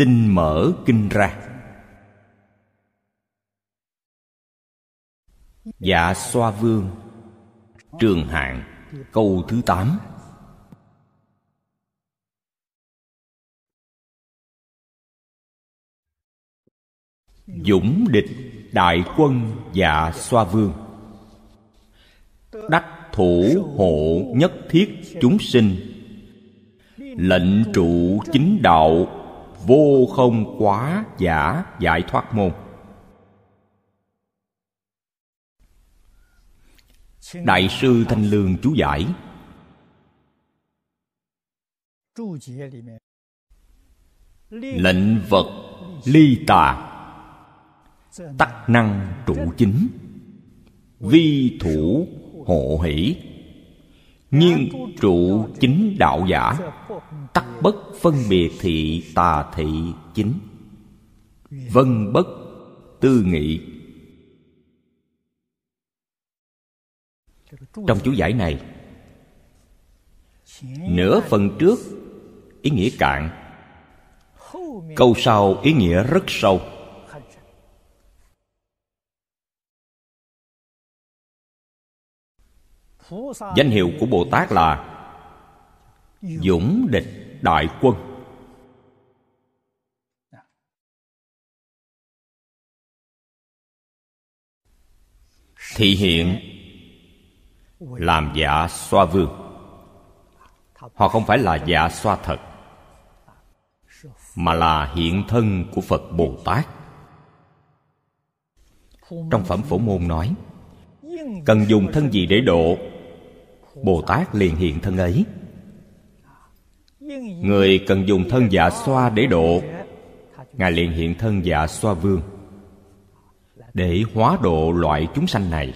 xin mở kinh ra. Dạ xoa vương trường Hạng, câu thứ tám. Dũng địch đại quân dạ xoa vương. Đắc thủ hộ nhất thiết chúng sinh. Lệnh trụ chính đạo vô không quá giả giải thoát môn. Đại sư thanh lương chú giải. Lệnh vật ly tà. Tắc năng trụ chính. Vi thủ hộ hỷ nhiên trụ chính đạo giả, tắc bất phân biệt thị, tà thị chính. Vân bất tư nghị. Trong chú giải này, nửa phần trước, ý nghĩa cạn. Câu sau ý nghĩa rất sâu. Danh hiệu của bồ tát là dũng địch đại quân. Thị hiện làm giả xoa vương. Họ không phải là giả xoa thật, mà là hiện thân của phật bồ tát. Trong phẩm phổ môn nói, cần dùng thân gì để độ? Bồ tát liền hiện thân ấy. Người cần dùng thân dạ xoa để độ. Ngài liền hiện thân dạ xoa vương. Để hóa độ loại chúng sanh này.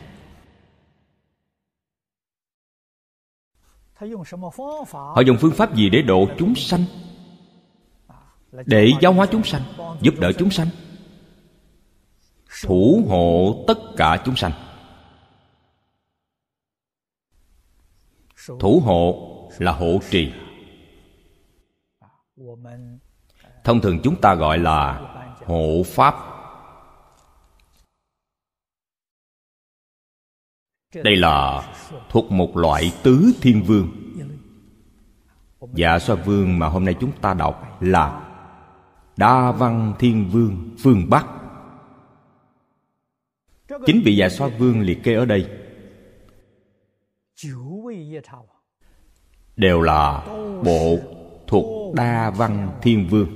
Họ dùng phương pháp gì để độ chúng sanh? Để giáo hóa chúng sanh, giúp đỡ chúng sanh. Thủ hộ tất cả chúng sanh. Thủ hộ là hộ trì. Thông thường chúng ta gọi là hộ pháp. Đây là thuộc một loại tứ thiên vương. Dạ xoa vương mà hôm nay chúng ta đọc là đa văn thiên vương phương bắc. Chính vị dạ xoa vương liệt kê ở đây đều là bộ thuộc đa văn thiên vương.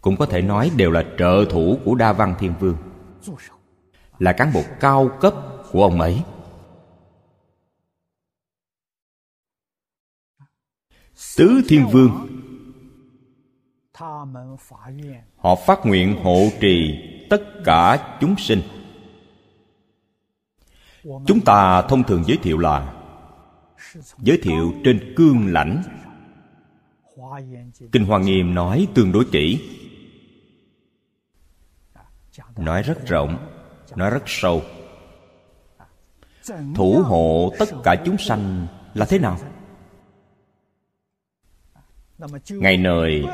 Cũng có thể nói đều là trợ thủ của đa văn thiên vương. Là cán bộ cao cấp của ông ấy. Tứ thiên vương. Họ phát nguyện hộ trì tất cả chúng sinh chúng ta thông thường giới thiệu là giới thiệu trên cương lãnh. Kinh hoa nghiêm nói tương đối kỹ. Nói rất rộng, nói rất sâu. Thủ hộ tất cả chúng sanh là thế nào? Ngày nơi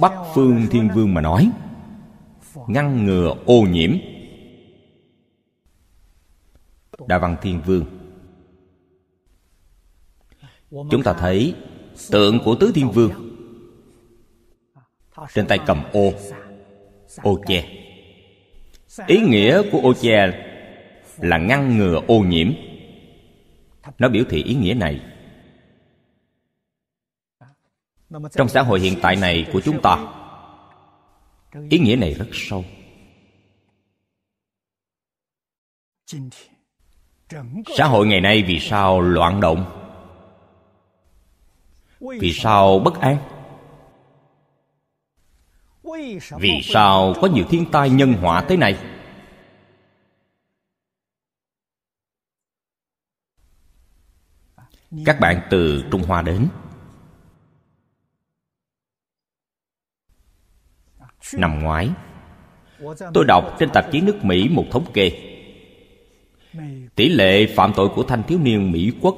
bắc phương thiên vương mà nói, ngăn ngừa ô nhiễm đà văn thiên vương. Chúng ta thấy tượng của tứ thiên vương trên tay cầm ô. Ô che ý nghĩa của ô che là ngăn ngừa ô nhiễm. Nó biểu thị ý nghĩa này. Trong xã hội hiện tại này của chúng ta, ý nghĩa này rất sâu xã hội ngày nay vì sao loạn động? Vì sao bất an? Vì sao có nhiều thiên tai nhân họa thế này? Các bạn từ trung hoa đến. Năm ngoái, tôi đọc trên tạp chí nước mỹ một thống kê tỷ lệ phạm tội của thanh thiếu niên mỹ quốc.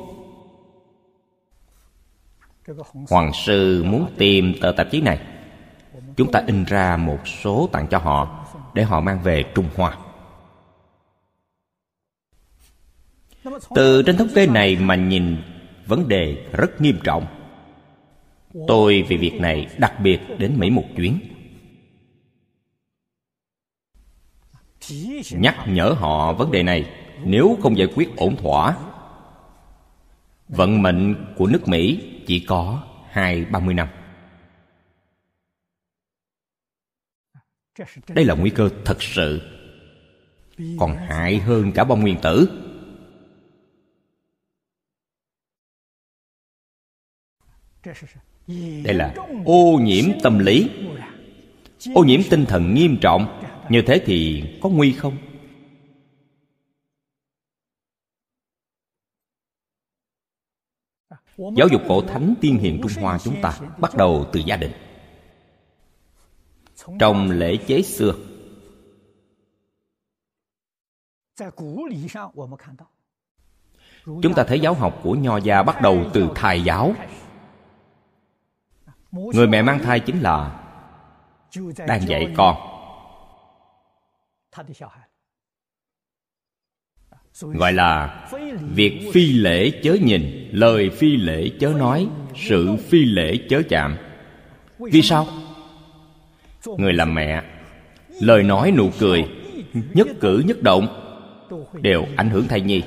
Hoàng sư muốn tìm tờ tạp chí này. Chúng ta in ra một số tặng cho họ để họ mang về trung hoa. Từ trên thống kê này mà nhìn, vấn đề rất nghiêm trọng. Tôi vì việc này đặc biệt đến mỹ một chuyến. Nhắc nhở họ vấn đề này nếu không giải quyết ổn thỏa. Vận mệnh của nước mỹ chỉ có hai, ba mươi năm. Đây là nguy cơ thật sự. Còn hại hơn cả bom nguyên tử. Đây là ô nhiễm tâm lý. Ô nhiễm tinh thần nghiêm trọng. Như thế thì có nguy không? Giáo dục cổ thánh tiên hiền trung hoa chúng ta bắt đầu từ gia đình. Trong lễ chế xưa, chúng ta thấy giáo học của nho gia bắt đầu từ thai giáo. Người mẹ mang thai chính là đang dạy con gọi là việc phi lễ chớ nhìn, lời phi lễ chớ nói, sự phi lễ chớ chạm. Vì sao? Người làm mẹ, lời nói nụ cười, nhất cử nhất động đều ảnh hưởng thai nhi.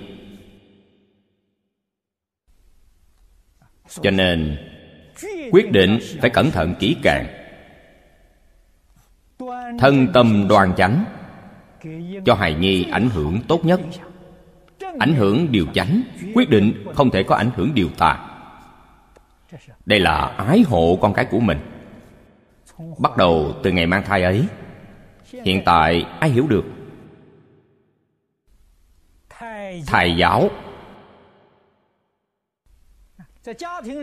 Cho nên, quyết định phải cẩn thận kỹ càng. Thân tâm đoan chánh cho hài nhi ảnh hưởng tốt nhất ảnh hưởng điều chánh, quyết định không thể có ảnh hưởng điều tà. Đây là ái hộ con cái của mình. Bắt đầu từ ngày mang thai ấy, hiện tại ai hiểu được? Thầy giáo.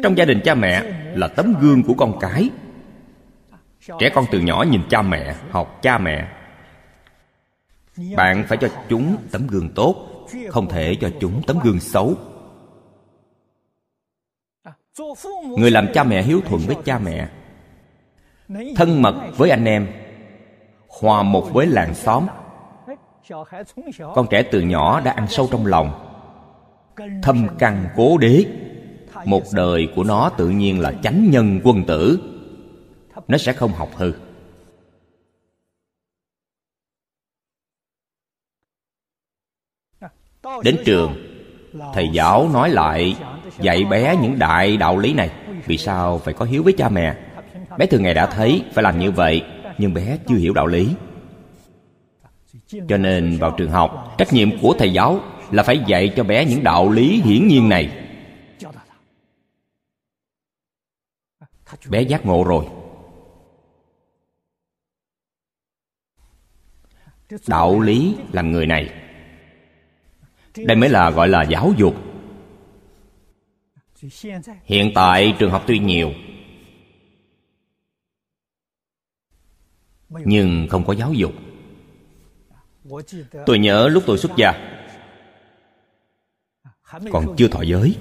Trong gia đình cha mẹ là tấm gương của con cái. Trẻ con từ nhỏ nhìn cha mẹ, học cha mẹ. Bạn phải cho chúng tấm gương tốt không thể cho chúng tấm gương xấu. Người làm cha mẹ hiếu thuận với cha mẹ, thân mật với anh em, hòa một với làng xóm. Con trẻ từ nhỏ đã ăn sâu trong lòng thâm căn cố đế. Một đời của nó tự nhiên là chánh nhân quân tử, nó sẽ không học hư. Đến trường, thầy giáo nói lại, dạy bé những đại đạo lý này. Vì sao phải có hiếu với cha mẹ? Bé thường ngày đã thấy phải làm như vậy, nhưng bé chưa hiểu đạo lý. Cho nên vào trường học, trách nhiệm của thầy giáo là phải dạy cho bé những đạo lý hiển nhiên này. Bé giác ngộ rồi. Đạo lý làm người này đây mới là gọi là giáo dục. Hiện tại trường học tuy nhiều, nhưng không có giáo dục. Tôi nhớ lúc tôi xuất gia, còn chưa thọ giới,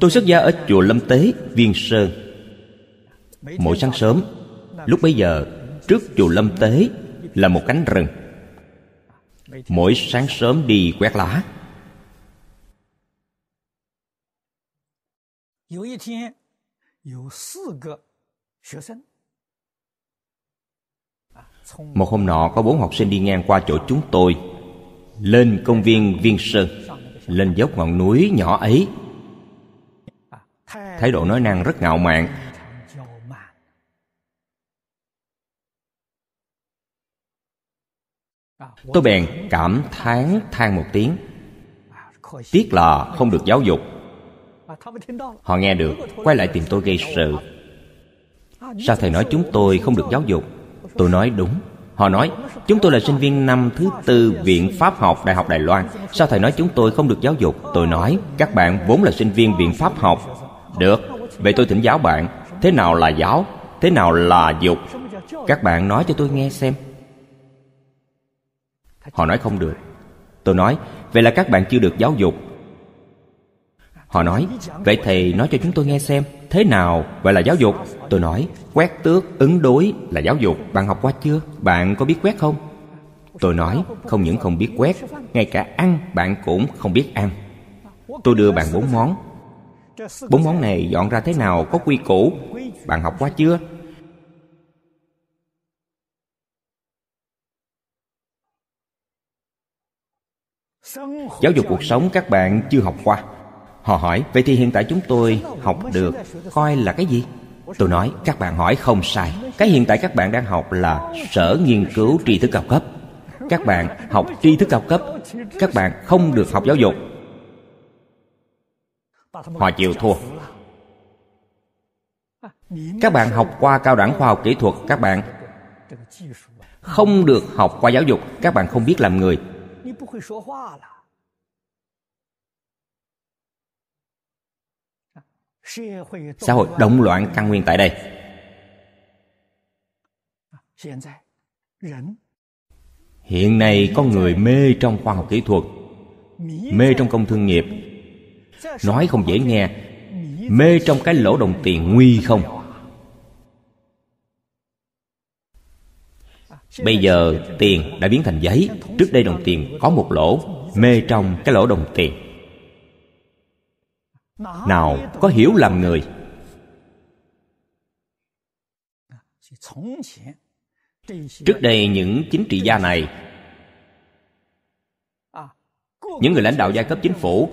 tôi xuất gia ở chùa lâm tế, viên sơn. Mỗi sáng sớm, lúc bấy giờ, trước chùa lâm tế là một cánh rừng. Mỗi sáng sớm đi quét lá. Một hôm nọ, có bốn học sinh đi ngang qua chỗ chúng tôi. Lên công viên viên sơn, lên dốc ngọn núi nhỏ ấy. Thái độ nói năng rất ngạo mạn. Tôi bèn cảm thán than một tiếng. Tiếc là không được giáo dục họ nghe được, quay lại tìm tôi gây sự. Sao thầy nói chúng tôi không được giáo dục? Tôi nói, đúng. Họ nói, Chúng tôi là sinh viên năm thứ tư Viện Pháp học Đại học Đài Loan. Sao thầy nói chúng tôi không được giáo dục? Tôi nói, Các bạn vốn là sinh viên Viện Pháp học. Được, Vậy tôi thỉnh giáo bạn. Thế nào là giáo? Thế nào là dục? Các bạn nói cho tôi nghe xem. Họ nói, không được. Tôi nói, Vậy là các bạn chưa được giáo dục. Họ nói Vậy thầy nói cho chúng tôi nghe xem Thế nào gọi là giáo dục Tôi nói Quét tước, ứng đối là giáo dục Bạn học qua chưa? Bạn có biết quét không? Tôi nói Không những không biết quét Ngay cả ăn bạn cũng không biết ăn Tôi đưa bạn bốn món Bốn món này dọn ra thế nào có quy củ Bạn học qua chưa? Giáo dục cuộc sống các bạn chưa học qua Họ hỏi, Vậy thì hiện tại chúng tôi học được Coi là cái gì? Tôi nói, các bạn hỏi không sai. Cái hiện tại các bạn đang học là Sở nghiên cứu tri thức cao cấp. Các bạn học tri thức cao cấp, Các bạn không được học giáo dục. Họ chịu thua. Các bạn học qua cao đẳng khoa học kỹ thuật, Các bạn không được học qua giáo dục. Các bạn không biết làm người. Xã hội động loạn căn nguyên tại đây. Hiện nay có người mê trong khoa học kỹ thuật, mê trong công thương nghiệp. Nói không dễ nghe, mê trong cái lỗ đồng tiền nguy không? Bây giờ tiền đã biến thành giấy. Trước đây đồng tiền có một lỗ, mê trong cái lỗ đồng tiền nào, có hiểu làm người. Trước đây những chính trị gia này, những người lãnh đạo giai cấp chính phủ,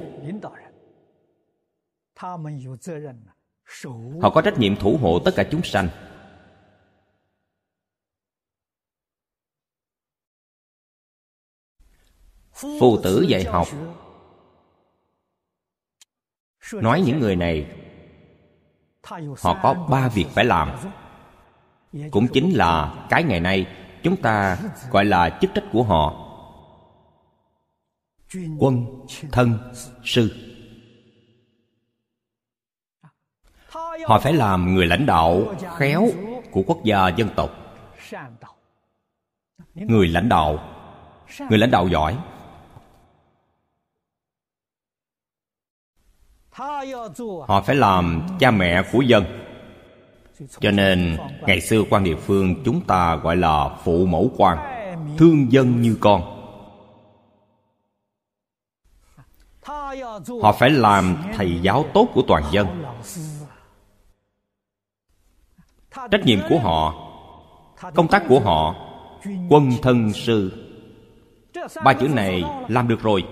họ có trách nhiệm thủ hộ tất cả chúng sanh. Phu tử dạy học nói những người này, họ có ba việc phải làm. Cũng chính là cái ngày nay, chúng ta gọi là chức trách của họ. Quân, thân, sư. Họ phải làm người lãnh đạo khéo của quốc gia dân tộc. Người lãnh đạo, người lãnh đạo giỏi. Họ phải làm cha mẹ của dân. Cho nên, ngày xưa quan địa phương chúng ta gọi là phụ mẫu quan, thương dân như con. Họ phải làm thầy giáo tốt của toàn dân. Trách nhiệm của họ, công tác của họ, quân thân sư. Ba chữ này làm được rồi.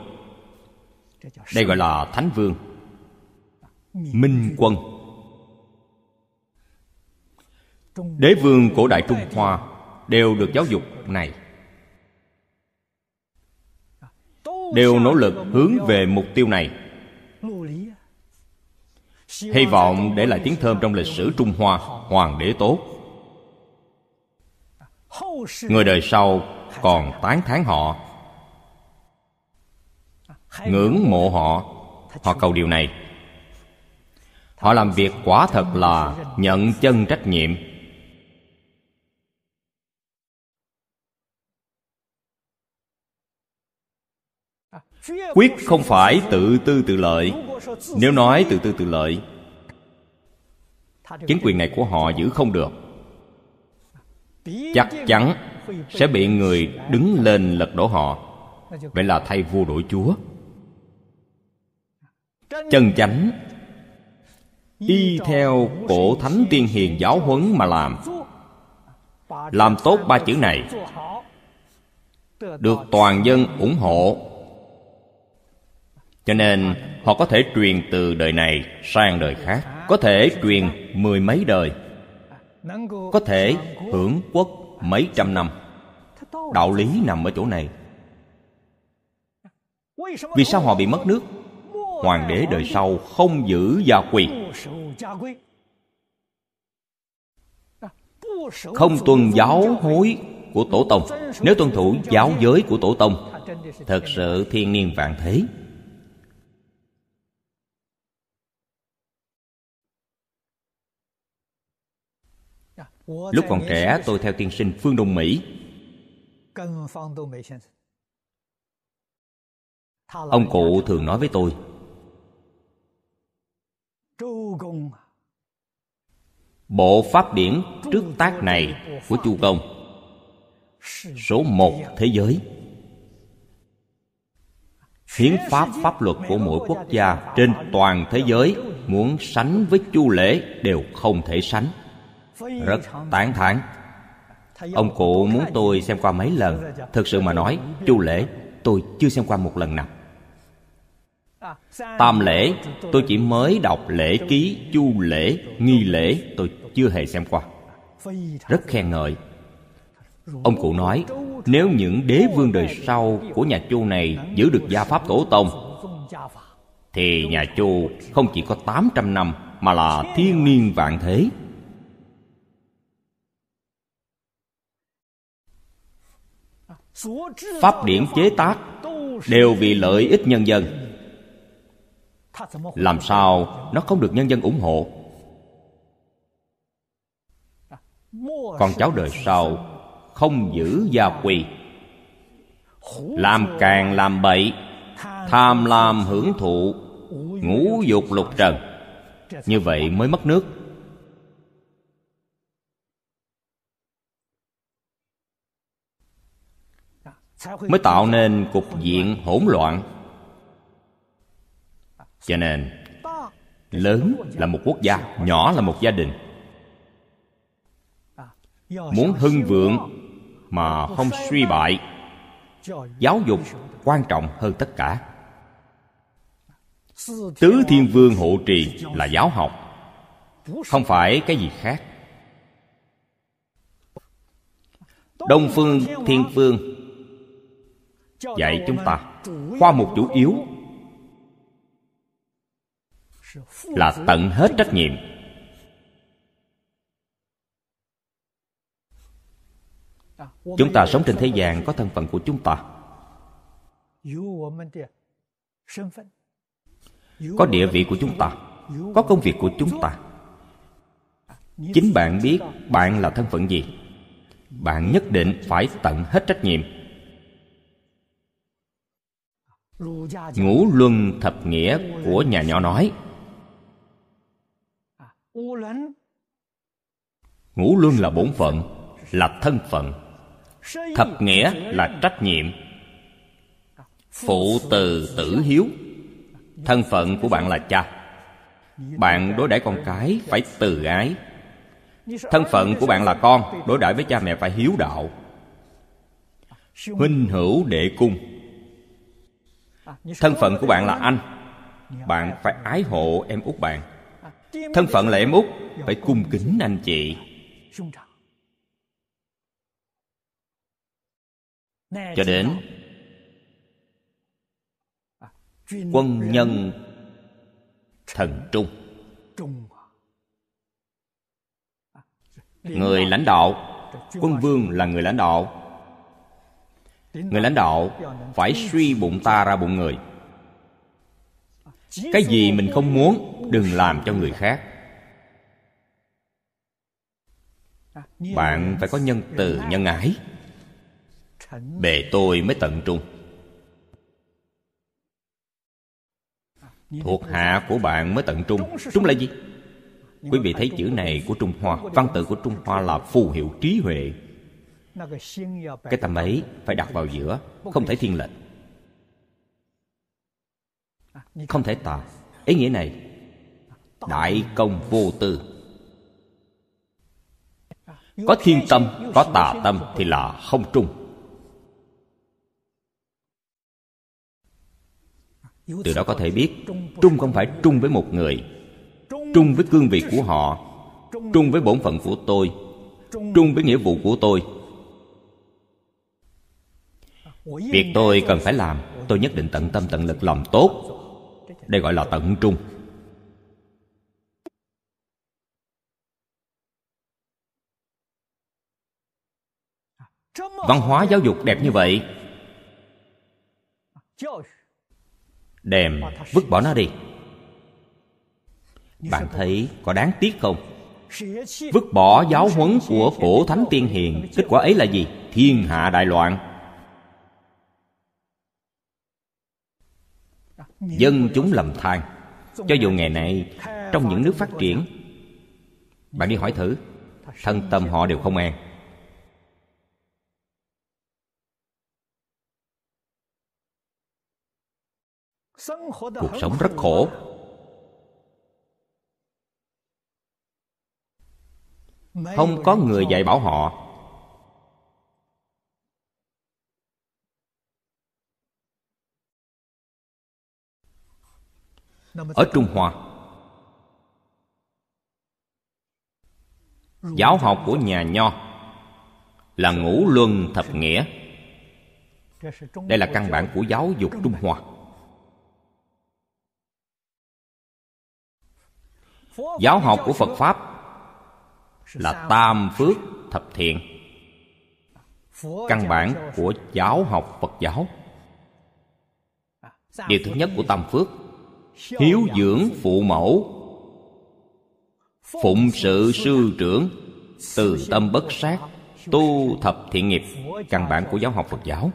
Đây gọi là thánh vương minh quân. Đế vương cổ đại trung hoa đều được giáo dục này. Đều nỗ lực hướng về mục tiêu này. Hy vọng để lại tiếng thơm trong lịch sử trung hoa hoàng đế tốt. Người đời sau còn tán thán họ, ngưỡng mộ họ. Họ cầu điều này họ làm việc quả thật là nhận chân trách nhiệm. Quyết không phải tự tư tự lợi. Nếu nói tự tư tự lợi, chính quyền này của họ giữ không được. Chắc chắn sẽ bị người đứng lên lật đổ họ. Vậy là thay vua đổi chúa. Chân chánh y theo cổ thánh tiên hiền giáo huấn mà làm. Làm tốt ba chữ này. Được toàn dân ủng hộ. Cho nên, họ có thể truyền từ đời này sang đời khác. Có thể truyền mười mấy đời. Có thể hưởng quốc mấy trăm năm. Đạo lý nằm ở chỗ này. Vì sao họ bị mất nước? Hoàng đế đời sau không giữ gia quy không tuân giáo hối của tổ tông. Nếu tuân thủ giáo giới của tổ tông, thật sự thiên niên vạn thế. Lúc còn trẻ, tôi theo tiên sinh phương đông mỹ. Ông cụ thường nói với tôi bộ pháp điển trước tác này của chu công số một thế giới. Hiến pháp pháp luật của mỗi quốc gia trên toàn thế giới muốn sánh với chu lễ đều không thể sánh. Rất tán thán. Ông cụ muốn tôi xem qua mấy lần. Thực sự mà nói, chu lễ, tôi chưa xem qua một lần nào tam lễ, tôi chỉ mới đọc lễ ký, chu lễ, nghi lễ, tôi chưa hề xem qua. Rất khen ngợi. Ông cụ nói, nếu những đế vương đời sau của nhà chu này giữ được gia pháp tổ tông, thì nhà chu không chỉ có 800 năm mà là thiên niên vạn thế. Pháp điển chế tác đều vì lợi ích nhân dân làm sao nó không được nhân dân ủng hộ? Con cháu đời sau không giữ gia quy làm càng làm bậy, tham lam hưởng thụ, ngũ dục lục trần. Như vậy mới mất nước. Mới tạo nên cục diện hỗn loạn cho nên, lớn là một quốc gia, nhỏ là một gia đình. Muốn hưng vượng mà không suy bại, giáo dục quan trọng hơn tất cả. Tứ thiên vương hộ trì là giáo học, không phải cái gì khác. Đông phương thiên phương dạy chúng ta, khoa mục chủ yếu là tận hết trách nhiệm. Chúng ta sống trên thế gian có thân phận của chúng ta. Có địa vị của chúng ta. Có công việc của chúng ta. Chính bạn biết bạn là thân phận gì. Bạn nhất định phải tận hết trách nhiệm. Ngũ luân thập nghĩa của nhà nhỏ nói ngũ luân là bổn phận là thân phận. Thập nghĩa là trách nhiệm. Phụ từ tử hiếu. Thân phận của bạn là cha. Bạn đối đãi con cái phải từ ái. Thân phận của bạn là con đối đãi với cha mẹ phải hiếu đạo. Huynh hữu đệ cung. Thân phận của bạn là anh. Bạn phải ái hộ em út bạn thân phận là em út, phải cung kính anh chị. Cho đến quân nhân thần trung. Người lãnh đạo, quân vương là người lãnh đạo. Người lãnh đạo phải suy bụng ta ra bụng người. Cái gì mình không muốn đừng làm cho người khác. Bạn phải có nhân từ, nhân ái. Bề tôi mới tận trung. Thuộc hạ của bạn mới tận trung. Trung là gì? Quý vị thấy chữ này của trung hoa, văn tự của trung hoa là phù hiệu trí huệ. Cái tâm ấy phải đặt vào giữa, không thể thiên lệch. Không thể tà. Ý nghĩa này đại công vô tư. Có thiên tâm, có tà tâm thì là không trung. Từ đó có thể biết, trung không phải trung với một người. Trung với cương vị của họ. Trung với bổn phận của tôi. Trung với nghĩa vụ của tôi. Việc tôi cần phải làm, tôi nhất định tận tâm, tận lực làm tốt. Đây gọi là tận trung. Văn hóa giáo dục đẹp như vậy. Đem vứt bỏ nó đi. Bạn thấy có đáng tiếc không? Vứt bỏ giáo huấn của cổ thánh tiên hiền, kết quả ấy là gì? Thiên hạ đại loạn. Dân chúng lầm than. Cho dù ngày nay, trong những nước phát triển, bạn đi hỏi thử, thân tâm họ đều không an. Cuộc sống rất khổ. Không có người dạy bảo họ. Ở trung hoa giáo học của nhà nho là ngũ luân thập nghĩa. Đây là căn bản của giáo dục trung hoa giáo học của phật pháp là tam phước thập thiện. Căn bản của giáo học phật giáo. Điều thứ nhất của tam phước, hiếu dưỡng phụ mẫu, phụng sự sư trưởng, từ tâm bất sát, tu thập thiện nghiệp. Căn bản của giáo học phật giáo.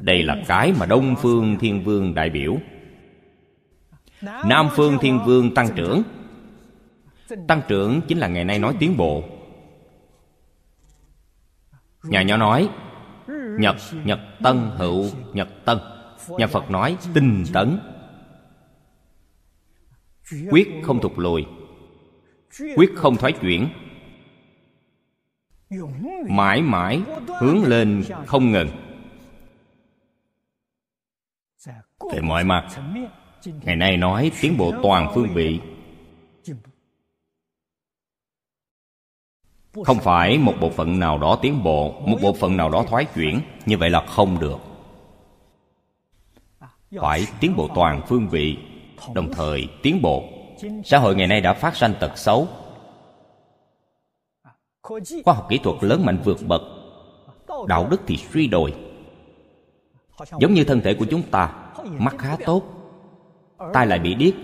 Đây là cái mà đông phương thiên vương đại biểu. Nam phương thiên vương tăng trưởng. Tăng trưởng chính là ngày nay nói tiến bộ. Nhà nhỏ nói, nhật nhật tân hữu, nhật tân. Nhà phật nói, tinh tấn. Quyết không thụt lùi. Quyết không thoái chuyển. Mãi mãi hướng lên không ngừng. Về mọi mặt ngày nay nói tiến bộ toàn phương vị. Không phải một bộ phận nào đó tiến bộ, một bộ phận nào đó thoái chuyển, như vậy là không được. Phải tiến bộ toàn phương vị, đồng thời tiến bộ. Xã hội ngày nay đã phát sanh tật xấu. Khoa học kỹ thuật lớn mạnh vượt bậc, đạo đức thì suy đồi. Giống như thân thể của chúng ta mắt khá tốt. Tai lại bị điếc.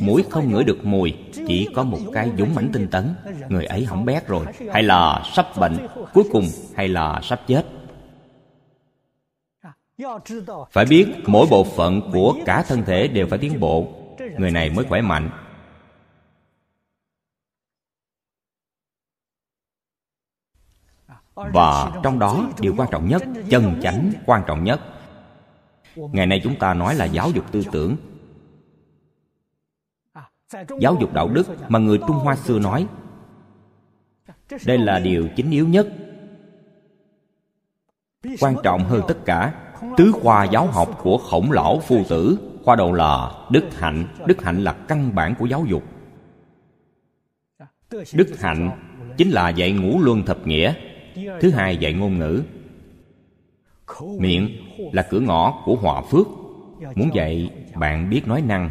Mũi không ngửi được mùi chỉ có một cái dũng mãnh tinh tấn người ấy hỏng bét rồi hay là sắp bệnh cuối cùng hay là sắp chết. Phải biết mỗi bộ phận của cả thân thể đều phải tiến bộ. Người này mới khỏe mạnh. Và trong đó điều quan trọng nhất chân chánh quan trọng nhất ngày nay chúng ta nói là giáo dục tư tưởng. Giáo dục đạo đức mà người trung hoa xưa nói, đây là điều chính yếu nhất. Quan trọng hơn tất cả, tứ khoa giáo học của khổng lão phu tử, khoa đầu là đức hạnh. Đức hạnh là căn bản của giáo dục. Đức hạnh chính là dạy ngũ luân thập nghĩa, thứ hai dạy ngôn ngữ miệng là cửa ngõ của họa phước. Muốn dạy, bạn biết nói năng.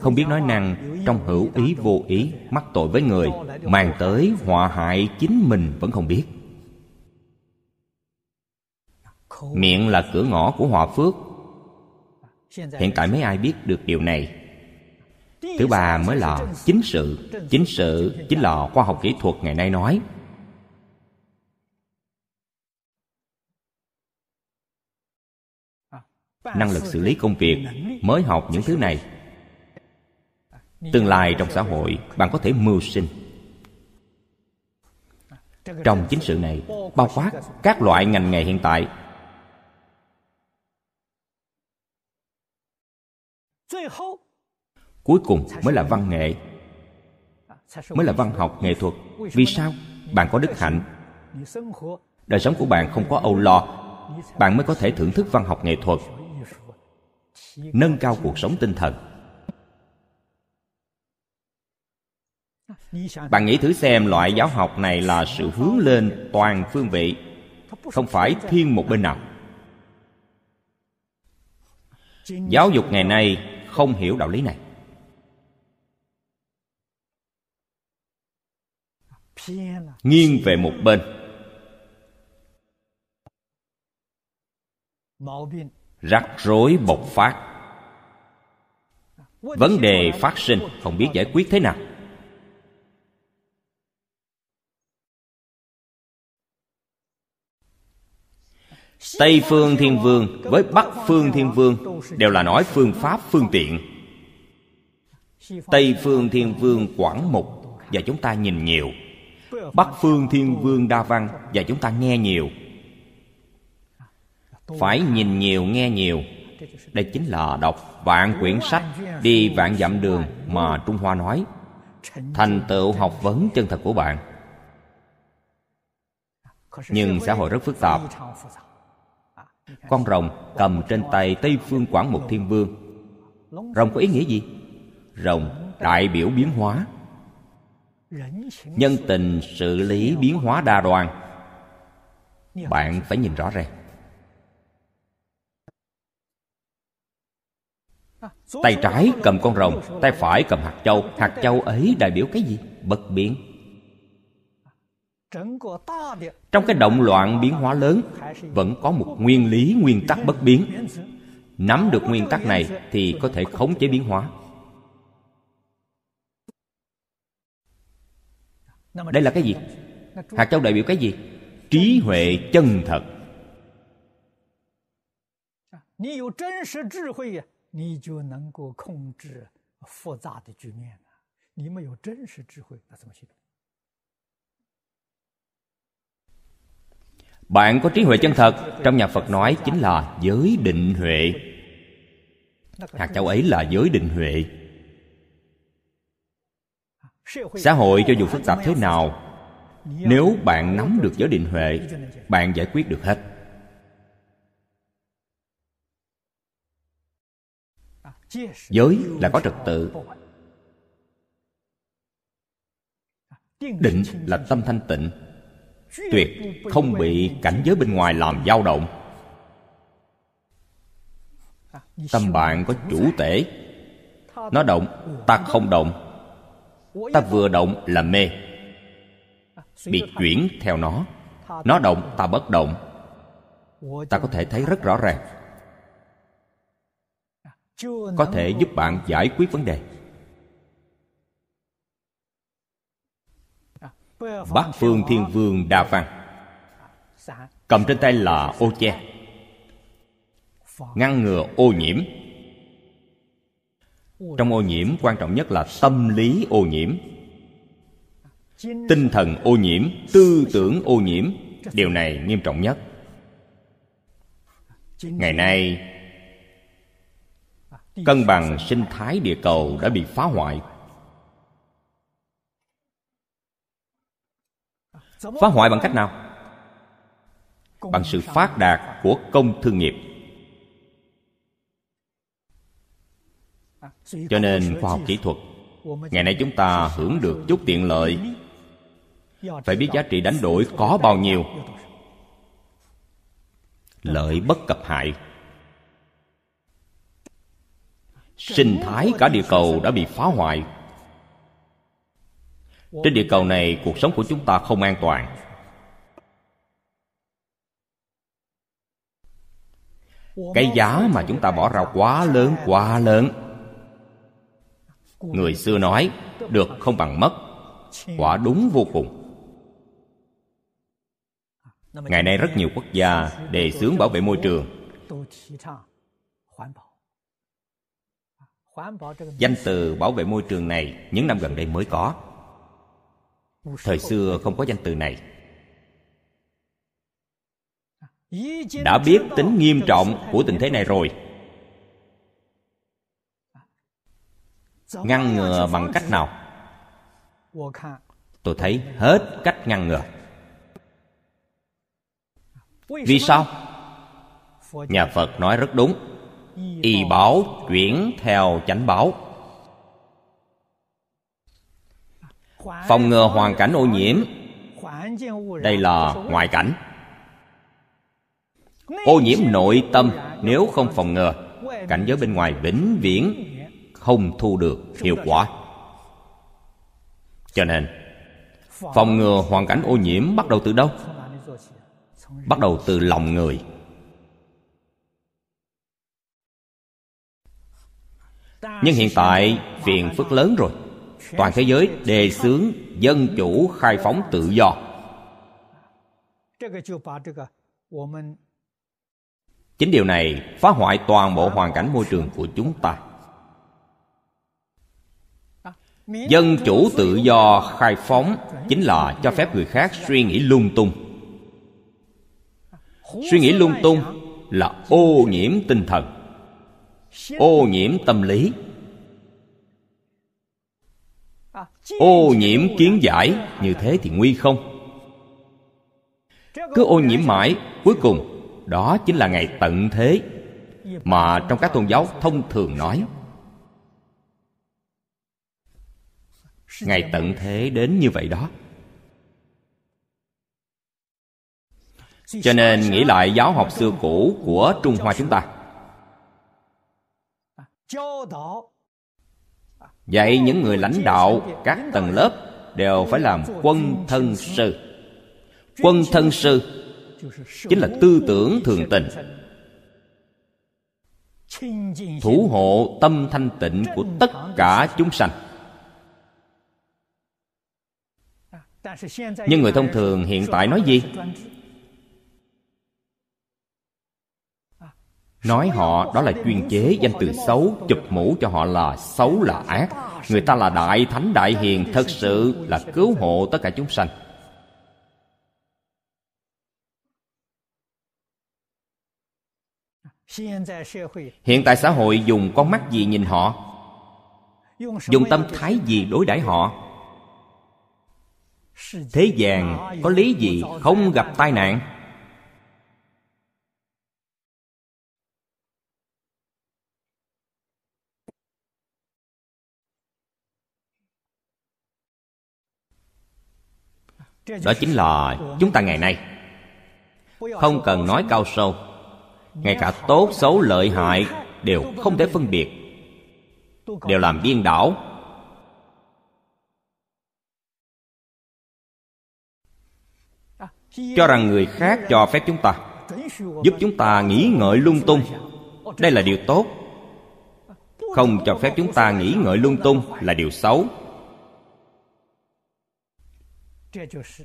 Không biết nói năng, trong hữu ý vô ý, mắc tội với người, mang tới họa hại chính mình vẫn không biết. Miệng là cửa ngõ của họa phước. Hiện tại mấy ai biết được điều này? Thứ ba mới là chính sự. Chính sự chính là khoa học kỹ thuật ngày nay nói. Năng lực xử lý công việc, mới học những thứ này. Tương lai trong xã hội, bạn có thể mưu sinh. Trong chính sự này, bao quát các loại ngành nghề hiện tại. Cuối cùng mới là văn nghệ, mới là văn học nghệ thuật. Vì sao? Bạn có đức hạnh. Đời sống của bạn không có âu lo. Bạn mới có thể thưởng thức văn học nghệ thuật nâng cao cuộc sống tinh thần. Bạn nghĩ thử xem loại giáo học này là sự hướng lên toàn phương vị, không phải thiên một bên nào. Giáo dục ngày nay không hiểu đạo lý này. Nghiêng về một bên. Rắc rối bộc phát vấn đề phát sinh, không biết giải quyết thế nào. Tây phương thiên vương với bắc phương thiên vương đều là nói phương pháp, phương tiện. Tây phương thiên vương quảng mục và chúng ta nhìn nhiều. Bắc phương thiên vương đa văn và chúng ta nghe nhiều. Phải nhìn nhiều, nghe nhiều đây chính là đọc vạn quyển sách đi vạn dặm đường mà trung hoa nói. Thành tựu học vấn chân thật của bạn. Nhưng xã hội rất phức tạp. Con rồng cầm trên tay tây phương quảng một thiên vương. Rồng có ý nghĩa gì? Rồng đại biểu biến hóa. Nhân tình xử lý biến hóa đa đoan. Bạn phải nhìn rõ ràng tay trái cầm con rồng, tay phải cầm hạt châu. Hạt châu ấy đại biểu cái gì? Bất biến. Trong cái động loạn biến hóa lớn, vẫn có một nguyên lý, nguyên tắc bất biến. Nắm được nguyên tắc này thì có thể khống chế biến hóa. Đây là cái gì? Hạt châu đại biểu cái gì? Trí huệ chân thật. 你有真实智慧呀，你就能够控制复杂的局面了。你没有真实智慧，那怎么行？bạn có trí huệ chân thật trong nhà phật nói chính là giới định huệ hạt châu ấy là giới định huệ xã hội cho dù phức tạp thế nào nếu bạn nắm được giới định huệ bạn giải quyết được hết Giới là có trật tự. Định là tâm thanh tịnh. Tuyệt không bị cảnh giới bên ngoài làm dao động. Tâm bạn có chủ tể. Nó động, ta không động. Ta vừa động là mê. Bị chuyển theo nó. Nó động, ta bất động. Ta có thể thấy rất rõ ràng có thể giúp bạn giải quyết vấn đề. Bát phương thiên vương đa văn. Cầm trên tay là ô che. Ngăn ngừa ô nhiễm. Trong ô nhiễm quan trọng nhất là tâm lý ô nhiễm. Tinh thần ô nhiễm, tư tưởng ô nhiễm. Điều này nghiêm trọng nhất. Ngày nay Cân bằng sinh thái địa cầu đã bị phá hoại. Phá hoại bằng cách nào? Bằng sự phát đạt của công thương nghiệp. Cho nên khoa học kỹ thuật, ngày nay chúng ta hưởng được chút tiện lợi. Phải biết giá trị đánh đổi có bao nhiêu. Lợi bất cập hại. Sinh thái cả địa cầu đã bị phá hoại. Trên địa cầu này, cuộc sống của chúng ta không an toàn. Cái giá mà chúng ta bỏ ra quá lớn quá lớn. Người xưa nói, được không bằng mất, quả đúng vô cùng. Ngày nay rất nhiều quốc gia đề xướng bảo vệ môi trường danh từ bảo vệ môi trường này những năm gần đây mới có. Thời xưa không có danh từ này. Đã biết tính nghiêm trọng của tình thế này rồi. Ngăn ngừa bằng cách nào? Tôi thấy hết cách ngăn ngừa. Vì sao? Nhà phật nói rất đúng y bảo chuyển theo chánh báo. Phòng ngừa hoàn cảnh ô nhiễm. Đây là ngoại cảnh. Ô nhiễm nội tâm nếu không phòng ngừa, cảnh giới bên ngoài vĩnh viễn không thu được hiệu quả. Cho nên, phòng ngừa hoàn cảnh ô nhiễm bắt đầu từ đâu? Bắt đầu từ lòng người. Nhưng hiện tại, phiền phức lớn rồi. Toàn thế giới đề xướng dân chủ khai phóng tự do. Chính điều này phá hoại toàn bộ hoàn cảnh môi trường của chúng ta. Dân chủ tự do khai phóng chính là cho phép người khác suy nghĩ lung tung. Suy nghĩ lung tung là ô nhiễm tinh thần ô nhiễm tâm lý. Ô nhiễm kiến giải, như thế thì nguy không? Cứ ô nhiễm mãi, cuối cùng, đó chính là ngày tận thế, mà trong các tôn giáo thông thường nói. Ngày tận thế đến như vậy đó. Cho nên nghĩ lại giáo học xưa cũ của trung hoa chúng ta dạy những người lãnh đạo các tầng lớp đều phải làm quân thân sư. Quân thân sư chính là tư tưởng thường tình, thủ hộ tâm thanh tịnh của tất cả chúng sanh. Nhưng người thông thường hiện tại nói gì? Nói họ, đó là chuyên chế danh từ xấu, chụp mũ cho họ là xấu là ác. Người ta là đại thánh, đại hiền, thật sự là cứu hộ tất cả chúng sanh. Hiện tại xã hội dùng con mắt gì nhìn họ? Dùng tâm thái gì đối đãi họ? Thế gian có lý gì không gặp tai nạn? Đó chính là chúng ta ngày nay. Không cần nói cao sâu. Ngay cả tốt, xấu, lợi hại đều không thể phân biệt. Đều làm điên đảo. Cho rằng người khác cho phép chúng ta, giúp chúng ta nghĩ ngợi lung tung. Đây là điều tốt. Không cho phép chúng ta nghĩ ngợi lung tung là điều xấu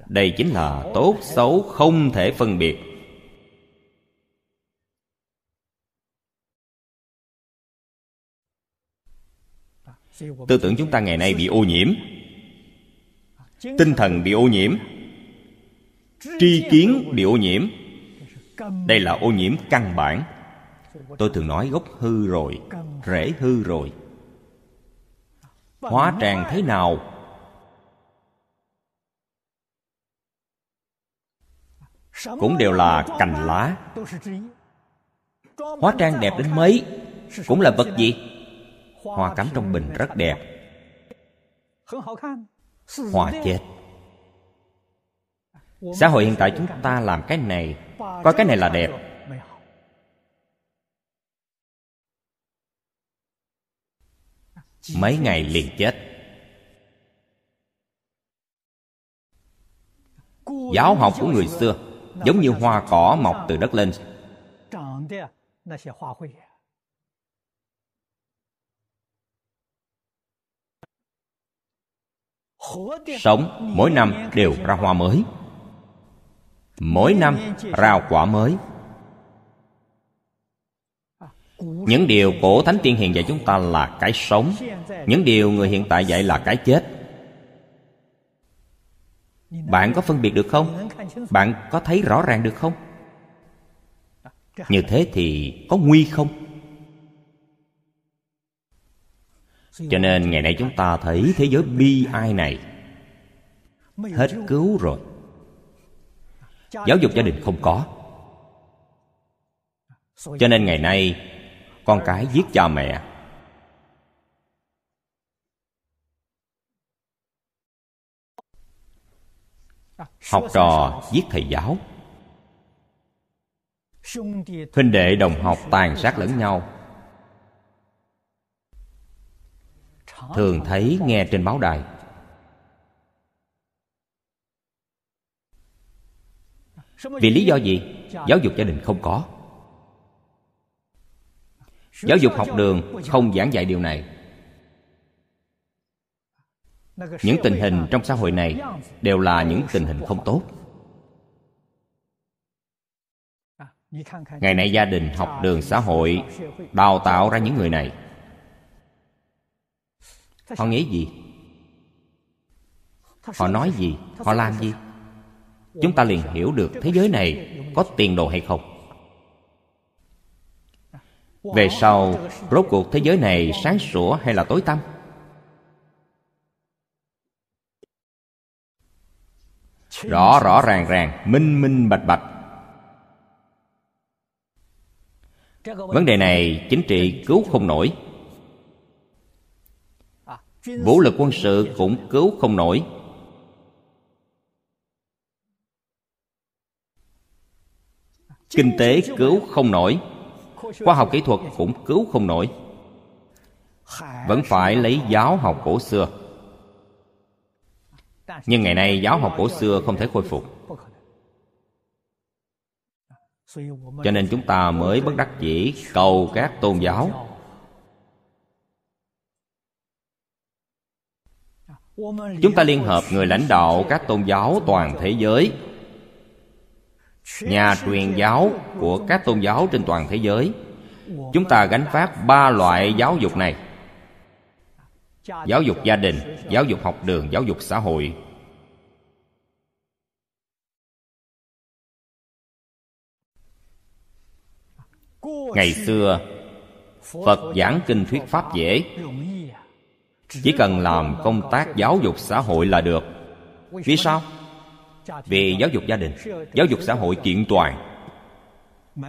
đây chính là tốt xấu không thể phân biệt. Tư tưởng chúng ta ngày nay bị ô nhiễm. Tinh thần bị ô nhiễm. Tri kiến bị ô nhiễm. Đây là ô nhiễm căn bản. Tôi thường nói gốc hư rồi, rễ hư rồi. Hóa tràng thế nào cũng đều là cành lá. Hóa trang đẹp đến mấy? Cũng là vật gì? Hoa cắm trong bình rất đẹp. Hoa chết. Xã hội hiện tại chúng ta làm cái này, coi cái này là đẹp. Mấy ngày liền chết. Giáo học của người xưa giống như hoa cỏ mọc từ đất lên. Sống mỗi năm đều ra hoa mới. Mỗi năm ra quả mới. Những điều cổ thánh tiên hiền dạy chúng ta là cái sống. Những điều người hiện tại dạy là cái chết bạn có phân biệt được không? Bạn có thấy rõ ràng được không? Như thế thì có nguy không? Cho nên ngày nay chúng ta thấy thế giới bi ai này. Hết cứu rồi. Giáo dục gia đình không có. Cho nên ngày nay con cái giết cha mẹ học trò giết thầy giáo. Huynh đệ đồng học tàn sát lẫn nhau. Thường thấy nghe trên báo đài. Vì lý do gì? Giáo dục gia đình không có. Giáo dục học đường không giảng dạy điều này những tình hình trong xã hội này đều là những tình hình không tốt. Ngày nay gia đình, học đường, xã hội đào tạo ra những người này. Họ nghĩ gì? Họ nói gì? Họ làm gì? Chúng ta liền hiểu được thế giới này có tiền đồ hay không. Về sau, rốt cuộc thế giới này sáng sủa hay là tối tăm? Rõ rõ ràng ràng. Minh minh, bạch bạch. Vấn đề này chính trị cứu không nổi. Vũ lực quân sự cũng cứu không nổi. Kinh tế cứu không nổi. Khoa học kỹ thuật cũng cứu không nổi. Vẫn phải lấy giáo học cổ xưa nhưng ngày nay giáo học cổ xưa không thể khôi phục. Cho nên chúng ta mới bất đắc dĩ cầu các tôn giáo. Chúng ta liên hợp người lãnh đạo các tôn giáo toàn thế giới. Nhà truyền giáo của các tôn giáo trên toàn thế giới. Chúng ta gánh phát ba loại giáo dục này giáo dục gia đình, giáo dục học đường, giáo dục xã hội. Ngày xưa, phật giảng kinh thuyết pháp dễ. Chỉ cần làm công tác giáo dục xã hội là được. Vì sao? Vì giáo dục gia đình, giáo dục xã hội kiện toàn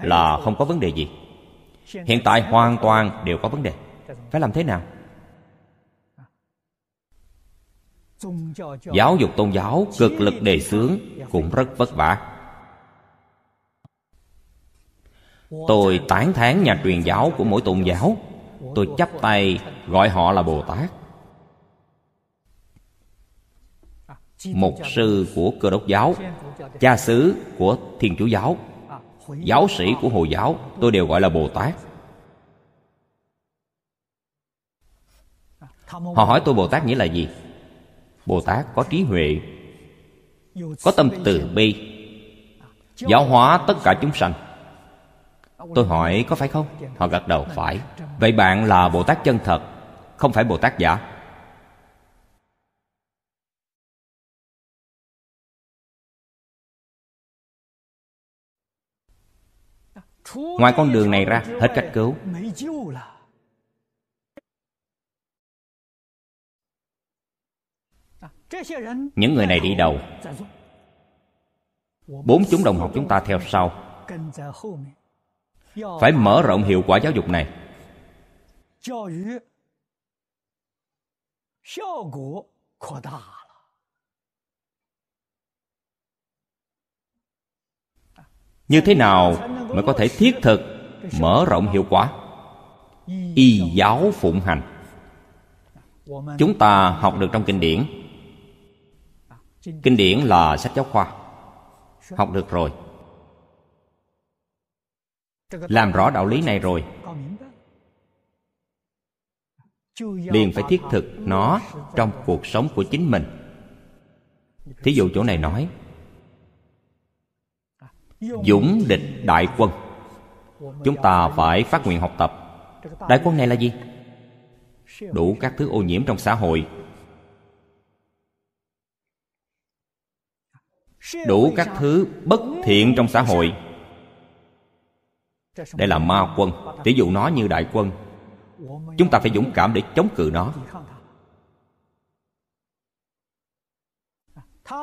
là không có vấn đề gì. Hiện tại hoàn toàn đều có vấn đề. Phải làm thế nào? Giáo dục tôn giáo cực lực đề xướng cũng rất vất vả. Tôi tán thán nhà truyền giáo của mỗi tôn giáo. Tôi chắp tay gọi họ là bồ tát. Mục sư của cơ đốc giáo cha xứ của thiên chúa giáo giáo sĩ của hồi giáo tôi đều gọi là bồ tát. Họ hỏi tôi bồ tát nghĩa là gì bồ tát có trí huệ, có tâm từ bi, giáo hóa tất cả chúng sanh. Tôi hỏi, có phải không? Họ gật đầu, phải. Vậy bạn là bồ tát chân thật, không phải bồ tát giả. Ngoài con đường này ra, hết cách cứu. Những người này đi đầu bốn chúng đồng học chúng ta theo sau. phải mở rộng hiệu quả giáo dục này. như thế nào mới có thể thiết thực mở rộng hiệu quả? Y giáo phụng hành. Chúng ta học được trong kinh điển kinh điển là sách giáo khoa. Học được rồi. Làm rõ đạo lý này rồi. Liền phải thiết thực nó trong cuộc sống của chính mình. Thí dụ chỗ này nói, dũng địch đại quân. Chúng ta phải phát nguyện học tập. Đại quân này là gì? Đủ các thứ ô nhiễm trong xã hội. Đủ các thứ bất thiện trong xã hội. Đây là ma quân. Ví dụ nó như đại quân, chúng ta phải dũng cảm để chống cự nó.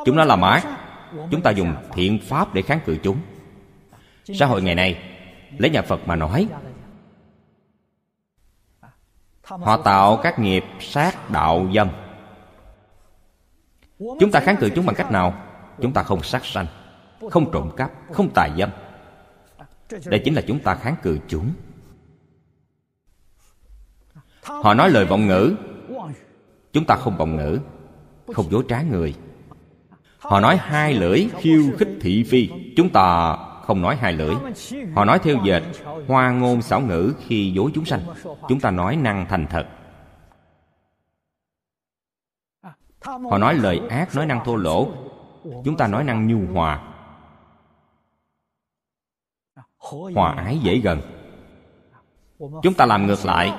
Chúng nó làm ác chúng ta dùng thiện pháp để kháng cự chúng. Xã hội ngày nay, lấy nhà phật mà nói, họ tạo các nghiệp sát đạo dâm. Chúng ta kháng cự chúng bằng cách nào? Chúng ta không sát sanh, không trộm cắp, không tài dâm. Đây chính là chúng ta kháng cự chúng. Họ nói lời vọng ngữ. Chúng ta không vọng ngữ, không dối trá người. Họ nói hai lưỡi khiêu khích thị phi. Chúng ta không nói hai lưỡi. Họ nói theo dệt hoa ngôn xảo ngữ khi dối chúng sanh. Chúng ta nói năng thành thật. Họ nói lời ác, nói năng thô lỗ chúng ta nói năng nhu hòa. Hòa ái dễ gần. Chúng ta làm ngược lại.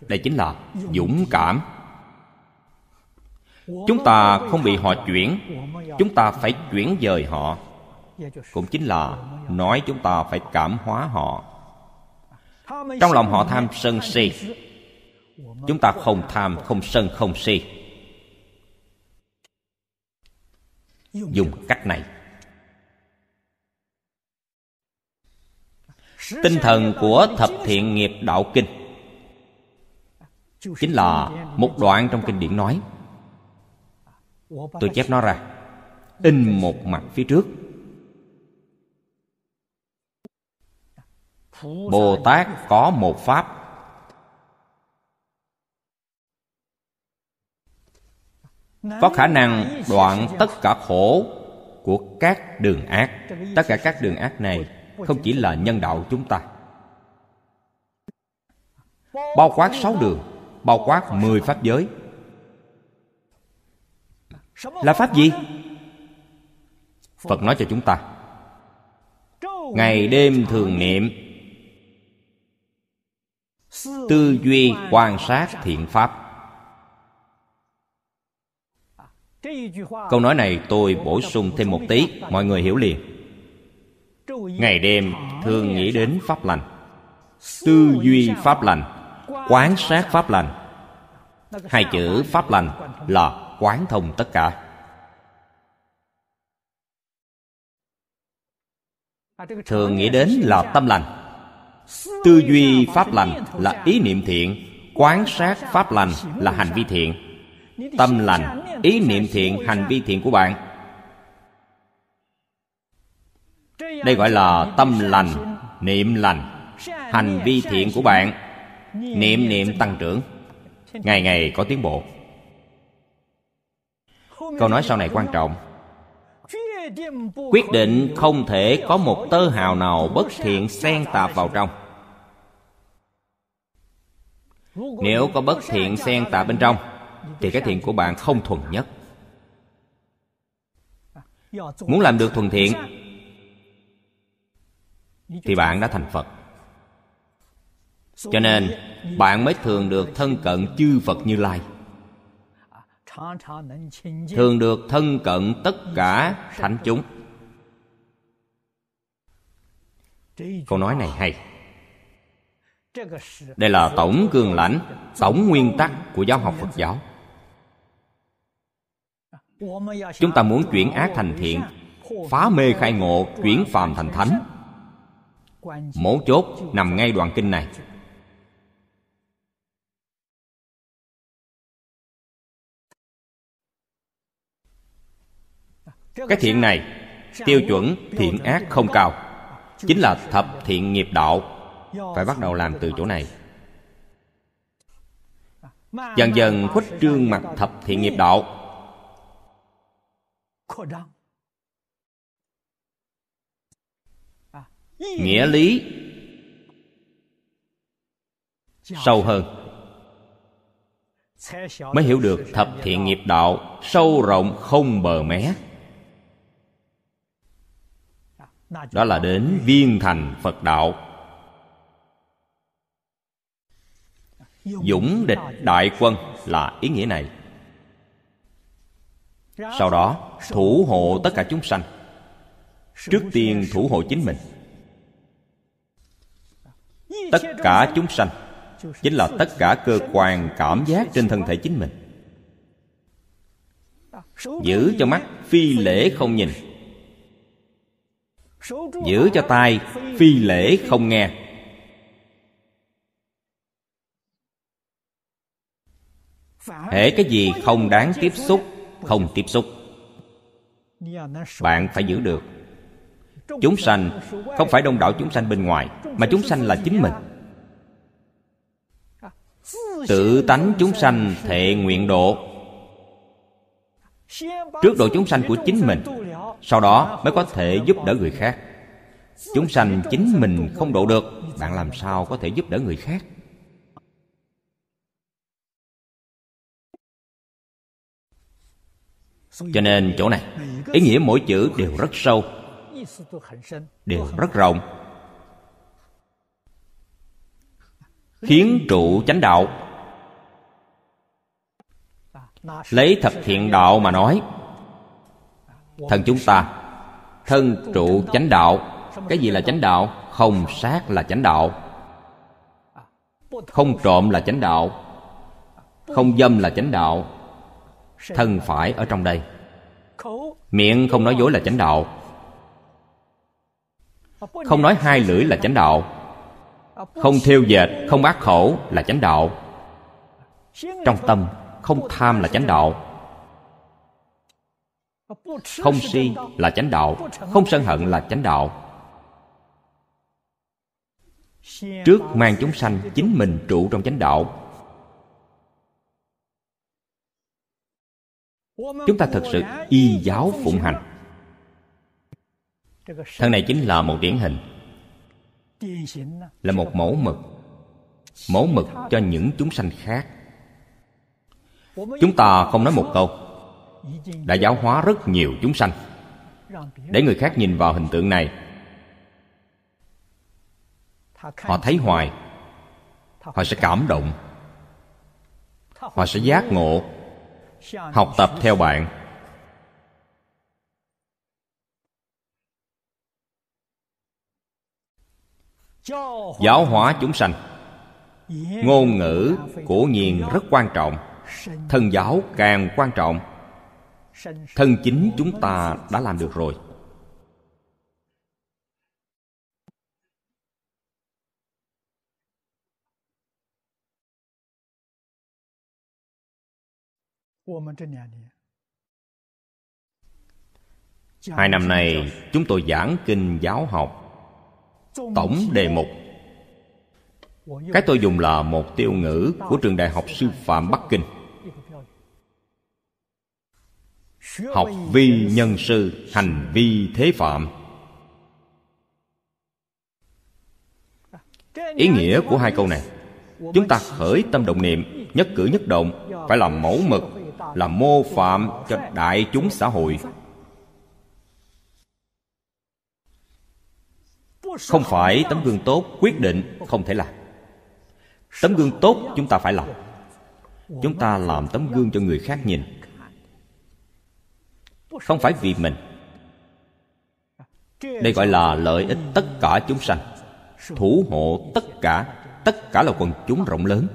Đây chính là dũng cảm. Chúng ta không bị họ chuyển. Chúng ta phải chuyển dời họ. Cũng chính là nói chúng ta phải cảm hóa họ. Trong lòng họ tham sân si, chúng ta không tham, không sân không si. Dùng cách này. Tinh thần của thập thiện nghiệp đạo kinh chính là một đoạn trong kinh điển nói. Tôi chép nó ra. In một mặt phía trước. Bồ tát có một pháp. Có khả năng đoạn tất cả khổ của các đường ác. Tất cả các đường ác này không chỉ là nhân đạo chúng ta. Bao quát sáu đường, bao quát mười pháp giới. Là pháp gì? Phật nói cho chúng ta. Ngày đêm thường niệm. Tư duy quan sát thiện pháp. Câu nói này tôi bổ sung thêm một tí, mọi người hiểu liền. Ngày đêm thường nghĩ đến pháp lành, tư duy pháp lành, quán sát pháp lành. Hai chữ pháp lành là quán thông tất cả. Thường nghĩ đến là tâm lành. Tư duy pháp lành là ý niệm thiện, quán sát pháp lành là hành vi thiện tâm lành, ý niệm thiện, hành vi thiện của bạn. Đây gọi là tâm lành, niệm lành, hành vi thiện của bạn. Niệm niệm tăng trưởng. Ngày ngày có tiến bộ. Câu nói sau này quan trọng. Quyết định không thể có một tơ hào nào bất thiện xen tạp vào trong. Nếu có bất thiện xen tạp bên trong thì cái thiện của bạn không thuần nhất. Muốn làm được thuần thiện, thì bạn đã thành phật. Cho nên, bạn mới thường được thân cận chư phật như lai. Thường được thân cận tất cả thánh chúng. Câu nói này hay. Đây là tổng cường lãnh, tổng nguyên tắc của giáo học phật giáo chúng ta muốn chuyển ác thành thiện, phá mê khai ngộ, chuyển phàm thành thánh. Mấu chốt nằm ngay đoạn kinh này. Cái thiện này, tiêu chuẩn thiện ác không cao, chính là thập thiện nghiệp đạo. Phải bắt đầu làm từ chỗ này. Dần dần khuếch trương mặt thập thiện nghiệp đạo nghĩa lý sâu hơn. Mới hiểu được thập thiện nghiệp đạo sâu rộng không bờ mé. Đó là đến viên thành phật đạo. Dũng địch đại quân là ý nghĩa này sau đó, thủ hộ tất cả chúng sanh. Trước tiên thủ hộ chính mình. Tất cả chúng sanh chính là tất cả cơ quan cảm giác trên thân thể chính mình. Giữ cho mắt phi lễ không nhìn. Giữ cho tai phi lễ không nghe. Hễ cái gì không đáng tiếp xúc không tiếp xúc. Bạn phải giữ được. Chúng sanh không phải đông đảo chúng sanh bên ngoài, mà chúng sanh là chính mình. Tự tánh chúng sanh thệ nguyện độ. Trước độ chúng sanh của chính mình, sau đó mới có thể giúp đỡ người khác. Chúng sanh chính mình không độ được, bạn làm sao có thể giúp đỡ người khác? Cho nên chỗ này ý nghĩa mỗi chữ đều rất sâu đều rất rộng. Khiến trụ chánh đạo lấy thật thiện đạo mà nói thân chúng ta thân trụ chánh đạo. Cái gì là chánh đạo? Không sát là chánh đạo. Không trộm là chánh đạo. Không dâm là chánh đạo thân phải ở trong đây. Miệng không nói dối là chánh đạo. Không nói hai lưỡi là chánh đạo. Không theo dệt không ác khẩu là chánh đạo. Trong tâm không tham là chánh đạo. Không si là chánh đạo. Không sân hận là chánh đạo. Trước mang chúng sanh chính mình trụ trong chánh đạo chúng ta thật sự y giáo phụng hành. Thân này chính là một điển hình, là một mẫu mực mẫu mực cho những chúng sanh khác. Chúng ta không nói một câu, đã giáo hóa rất nhiều chúng sanh. Để người khác nhìn vào hình tượng này, họ thấy hoài, họ sẽ cảm động, họ sẽ giác ngộ học tập theo bạn. Giáo hóa chúng sanh. Ngôn ngữ của nhiên rất quan trọng. Thân giáo càng quan trọng. Thân chính chúng ta đã làm được rồi. Hai năm nay, chúng tôi giảng kinh giáo học. Tổng đề mục, cái tôi dùng là một tiêu ngữ của trường đại học sư phạm bắc kinh. Học vi nhân sư, hành vi thế phạm. Ý nghĩa của hai câu này, chúng ta khởi tâm động niệm, nhất cử nhất động, phải làm mẫu mực là mô phạm cho đại chúng xã hội. Không phải tấm gương tốt quyết định không thể làm. Tấm gương tốt chúng ta phải làm. Chúng ta làm tấm gương cho người khác nhìn. Không phải vì mình. Đây gọi là lợi ích tất cả chúng sanh, thủ hộ tất cả tất cả là quần chúng rộng lớn.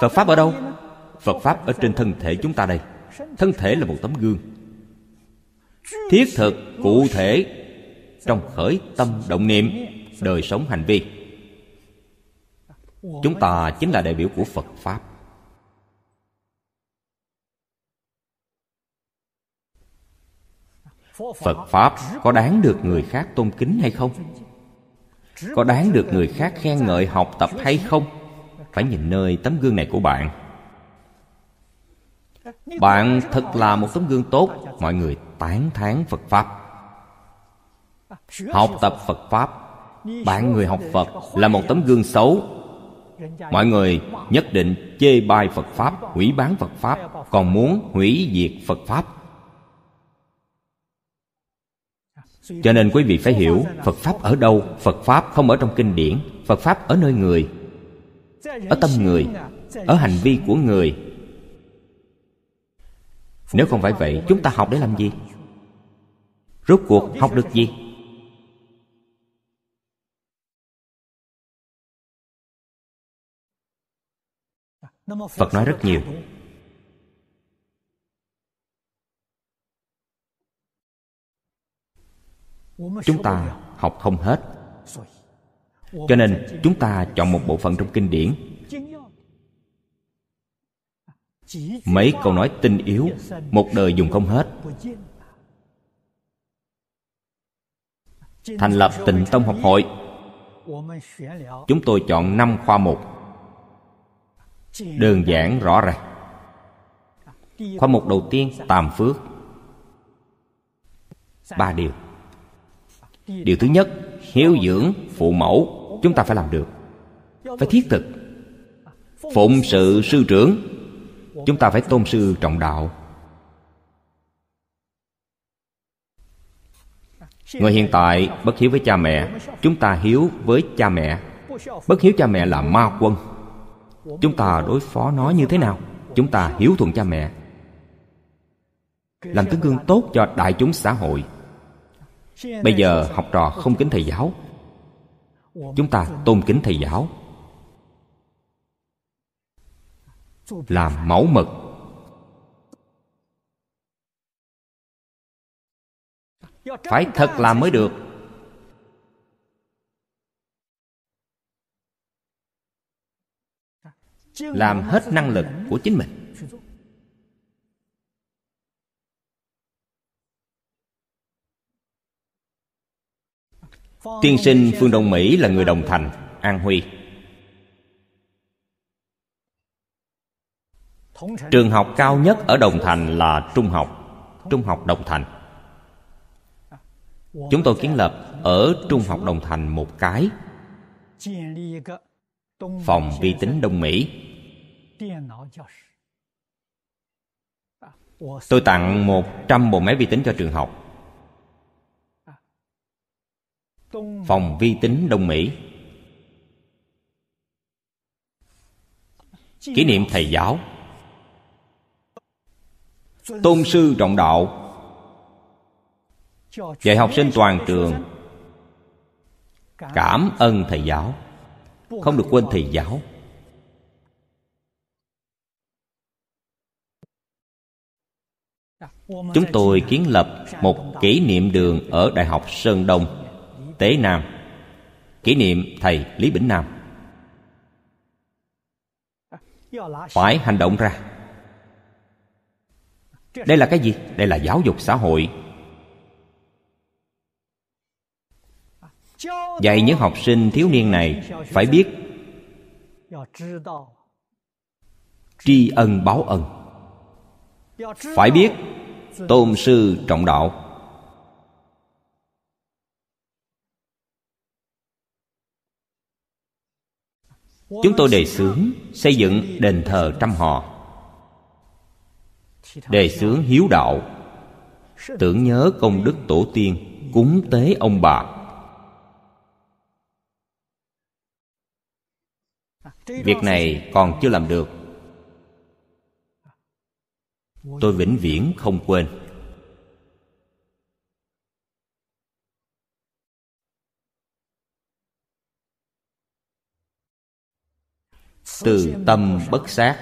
Phật pháp ở đâu? Phật pháp ở trên thân thể chúng ta đây. Thân thể là một tấm gương. Thiết thực, cụ thể, trong khởi tâm động niệm, đời sống hành vi. Chúng ta chính là đại biểu của phật pháp. Phật pháp có đáng được người khác tôn kính hay không? Có đáng được người khác khen ngợi, học tập hay không? Phải nhìn nơi tấm gương này của bạn. Bạn thật là một tấm gương tốt. Mọi người tán thán phật pháp. Học tập phật pháp. Bạn người học phật là một tấm gương xấu. Mọi người nhất định chê bai phật pháp hủy bán phật pháp còn muốn hủy diệt phật pháp. Cho nên quý vị phải hiểu phật pháp ở đâu phật pháp không ở trong kinh điển phật pháp ở nơi người ở tâm người, ở hành vi của người. Nếu không phải vậy, chúng ta học để làm gì? Rốt cuộc, học được gì? Phật nói rất nhiều. Chúng ta học không hết cho nên, chúng ta chọn một bộ phận trong kinh điển. Mấy câu nói tinh yếu, một đời dùng không hết. Thành lập tịnh tông học hội. Chúng tôi chọn năm khoa mục đơn giản, rõ ràng. Khoa mục đầu tiên, tàm phước. Ba điều. Điều thứ nhất, hiếu dưỡng, phụ mẫu chúng ta phải làm được. Phải thiết thực. Phụng sự sư trưởng, chúng ta phải tôn sư trọng đạo. Người hiện tại bất hiếu với cha mẹ, chúng ta hiếu với cha mẹ. Bất hiếu cha mẹ là ma quân. Chúng ta đối phó nó như thế nào? Chúng ta hiếu thuận cha mẹ. Làm tấm gương tốt cho đại chúng xã hội. Bây giờ học trò không kính thầy giáo chúng ta tôn kính thầy giáo. Làm mẫu mực. Phải thật làm mới được. Làm hết năng lực của chính mình. Tiên sinh phương đông mỹ là người đồng thành, an huy. Trường học cao nhất ở đồng thành là trung học. Trung học đồng thành. Chúng tôi kiến lập ở trung học đồng thành một cái. Phòng vi tính đông mỹ. Tôi tặng một trăm bộ máy vi tính cho trường học. Phòng vi tính đông mỹ. Kỷ niệm thầy giáo. Tôn sư trọng đạo. Dạy học sinh toàn trường. cảm ơn thầy giáo. Không được quên thầy giáo. Chúng tôi kiến lập một kỷ niệm đường ở đại học sơn đông Tế Nam. Kỷ niệm Thầy Lý Bỉnh Nam. Phải hành động ra. Đây là cái gì? Đây là giáo dục xã hội. Dạy những học sinh thiếu niên này Phải biết Tri ân báo ân. Phải biết Tôn sư trọng đạo. Chúng tôi đề xướng xây dựng đền thờ trăm họ. Đề xướng hiếu đạo. Tưởng nhớ công đức tổ tiên, cúng tế ông bà. Việc này còn chưa làm được. Tôi vĩnh viễn không quên. Từ tâm bất sát,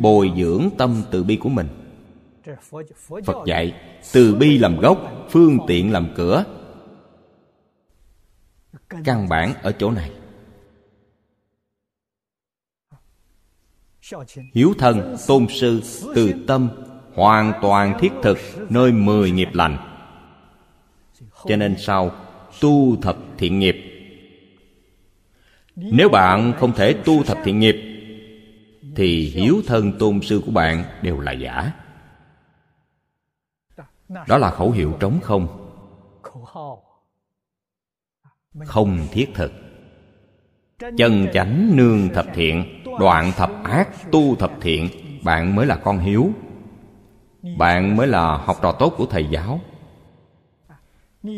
bồi dưỡng tâm từ bi của mình. Phật dạy, từ bi làm gốc, phương tiện làm cửa. Căn bản ở chỗ này. Hiếu thân, tôn sư, từ tâm, hoàn toàn thiết thực, nơi mười nghiệp lành. Cho nên sau, tu thập thiện nghiệp. Nếu bạn không thể tu thập thiện nghiệp thì hiếu thân tôn sư của bạn đều là giả. Đó là khẩu hiệu trống không. Không thiết thực. Chân chánh nương thập thiện, đoạn thập ác, tu thập thiện, bạn mới là con hiếu. Bạn mới là học trò tốt của thầy giáo.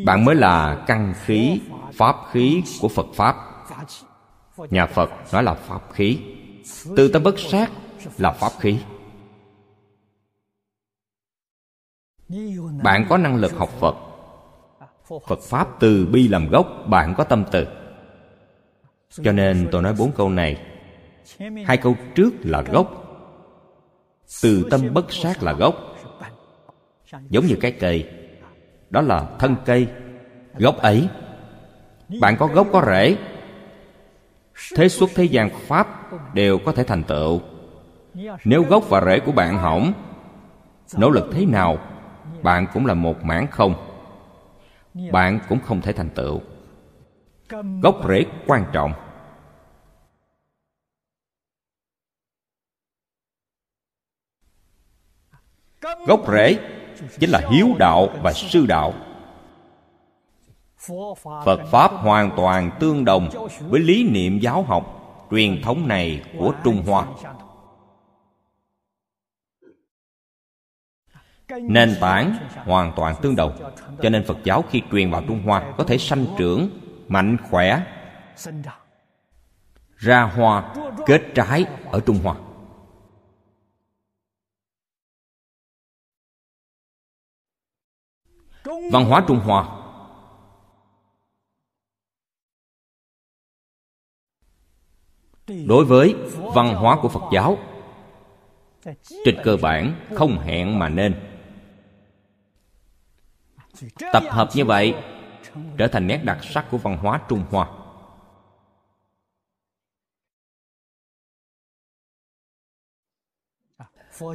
Bạn mới là căn khí, pháp khí của phật pháp. Nhà phật nói là pháp khí từ tâm bất sát là pháp khí. Bạn có năng lực học phật. Phật pháp từ bi làm gốc, bạn có tâm từ. Cho nên tôi nói bốn câu này. Hai câu trước là gốc. Từ tâm bất sát là gốc. Giống như cái cây. Đó là thân cây. Gốc ấy. Bạn có gốc có rễ thế xuất thế gian pháp đều có thể thành tựu. Nếu gốc và rễ của bạn hỏng, nỗ lực thế nào, bạn cũng là một mảng không. Bạn cũng không thể thành tựu. Gốc rễ quan trọng. Gốc rễ chính là hiếu đạo và sư đạo phật pháp hoàn toàn tương đồng với lý niệm giáo học truyền thống này của trung hoa. Nền tảng hoàn toàn tương đồng cho nên phật giáo khi truyền vào trung hoa có thể sanh trưởng mạnh khỏe ra hoa kết trái ở trung hoa. Văn hóa trung hoa đối với văn hóa của phật giáo, trên cơ bản không hẹn mà nên. Tập hợp như vậy trở thành nét đặc sắc của văn hóa trung hoa.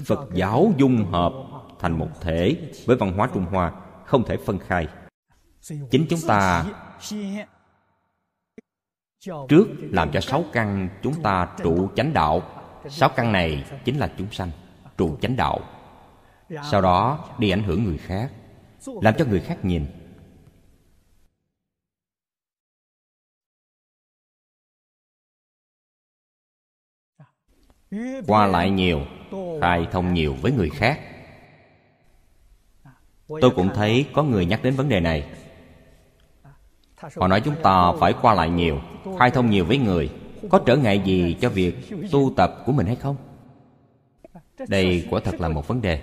Phật giáo dung hợp thành một thể với văn hóa trung hoa không thể phân khai. Chính chúng ta trước làm cho sáu căn chúng ta trụ chánh đạo. Sáu căn này chính là chúng sanh, trụ chánh đạo. Sau đó đi ảnh hưởng người khác, làm cho người khác nhìn. Qua lại nhiều, khai thông nhiều với người khác. Tôi cũng thấy có người nhắc đến vấn đề này họ nói chúng ta phải qua lại nhiều, khai thông nhiều với người. Có trở ngại gì cho việc tu tập của mình hay không? Đây quả thật là một vấn đề.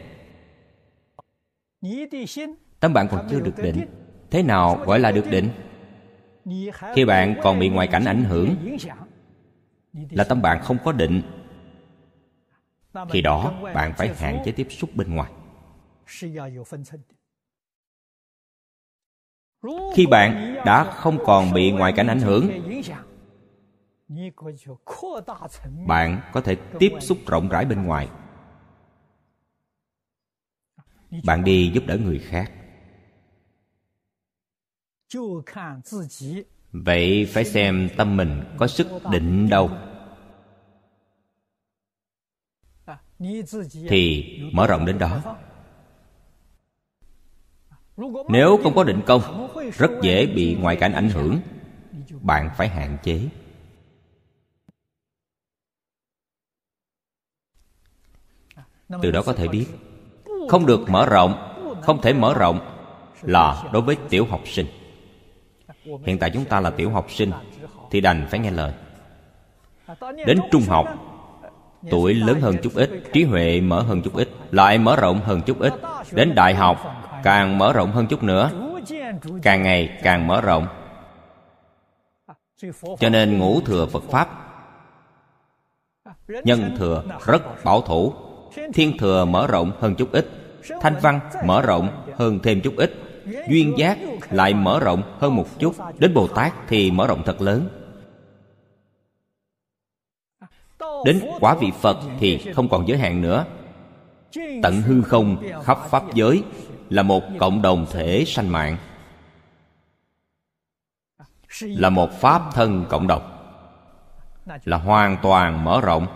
Tâm bạn còn chưa được định. Thế nào gọi là được định? Khi bạn còn bị ngoại cảnh ảnh hưởng, là tâm bạn không có định. Khi đó, bạn phải hạn chế tiếp xúc bên ngoài khi bạn đã không còn bị ngoại cảnh ảnh hưởng, bạn có thể tiếp xúc rộng rãi bên ngoài. Bạn đi giúp đỡ người khác. Vậy phải xem tâm mình có sức định đâu. Thì mở rộng đến đó nếu không có định công rất dễ bị ngoại cảnh ảnh hưởng. Bạn phải hạn chế. Từ đó có thể biết không được mở rộng không thể mở rộng là đối với tiểu học sinh. Hiện tại chúng ta là tiểu học sinh thì đành phải nghe lời. Đến trung học tuổi lớn hơn chút ít trí huệ mở hơn chút ít lại mở rộng hơn chút ít. Đến đại học càng mở rộng hơn chút nữa, càng ngày càng mở rộng. Cho nên ngũ thừa phật pháp, nhân thừa rất bảo thủ. Thiên thừa mở rộng hơn chút ít, thanh văn mở rộng hơn thêm chút ít, duyên giác lại mở rộng hơn một chút, đến bồ tát thì mở rộng thật lớn. Đến quả vị phật thì không còn giới hạn nữa. Tận hư không khắp pháp giới là một cộng đồng thể sanh mạng, là một pháp thân cộng đồng, là hoàn toàn mở rộng.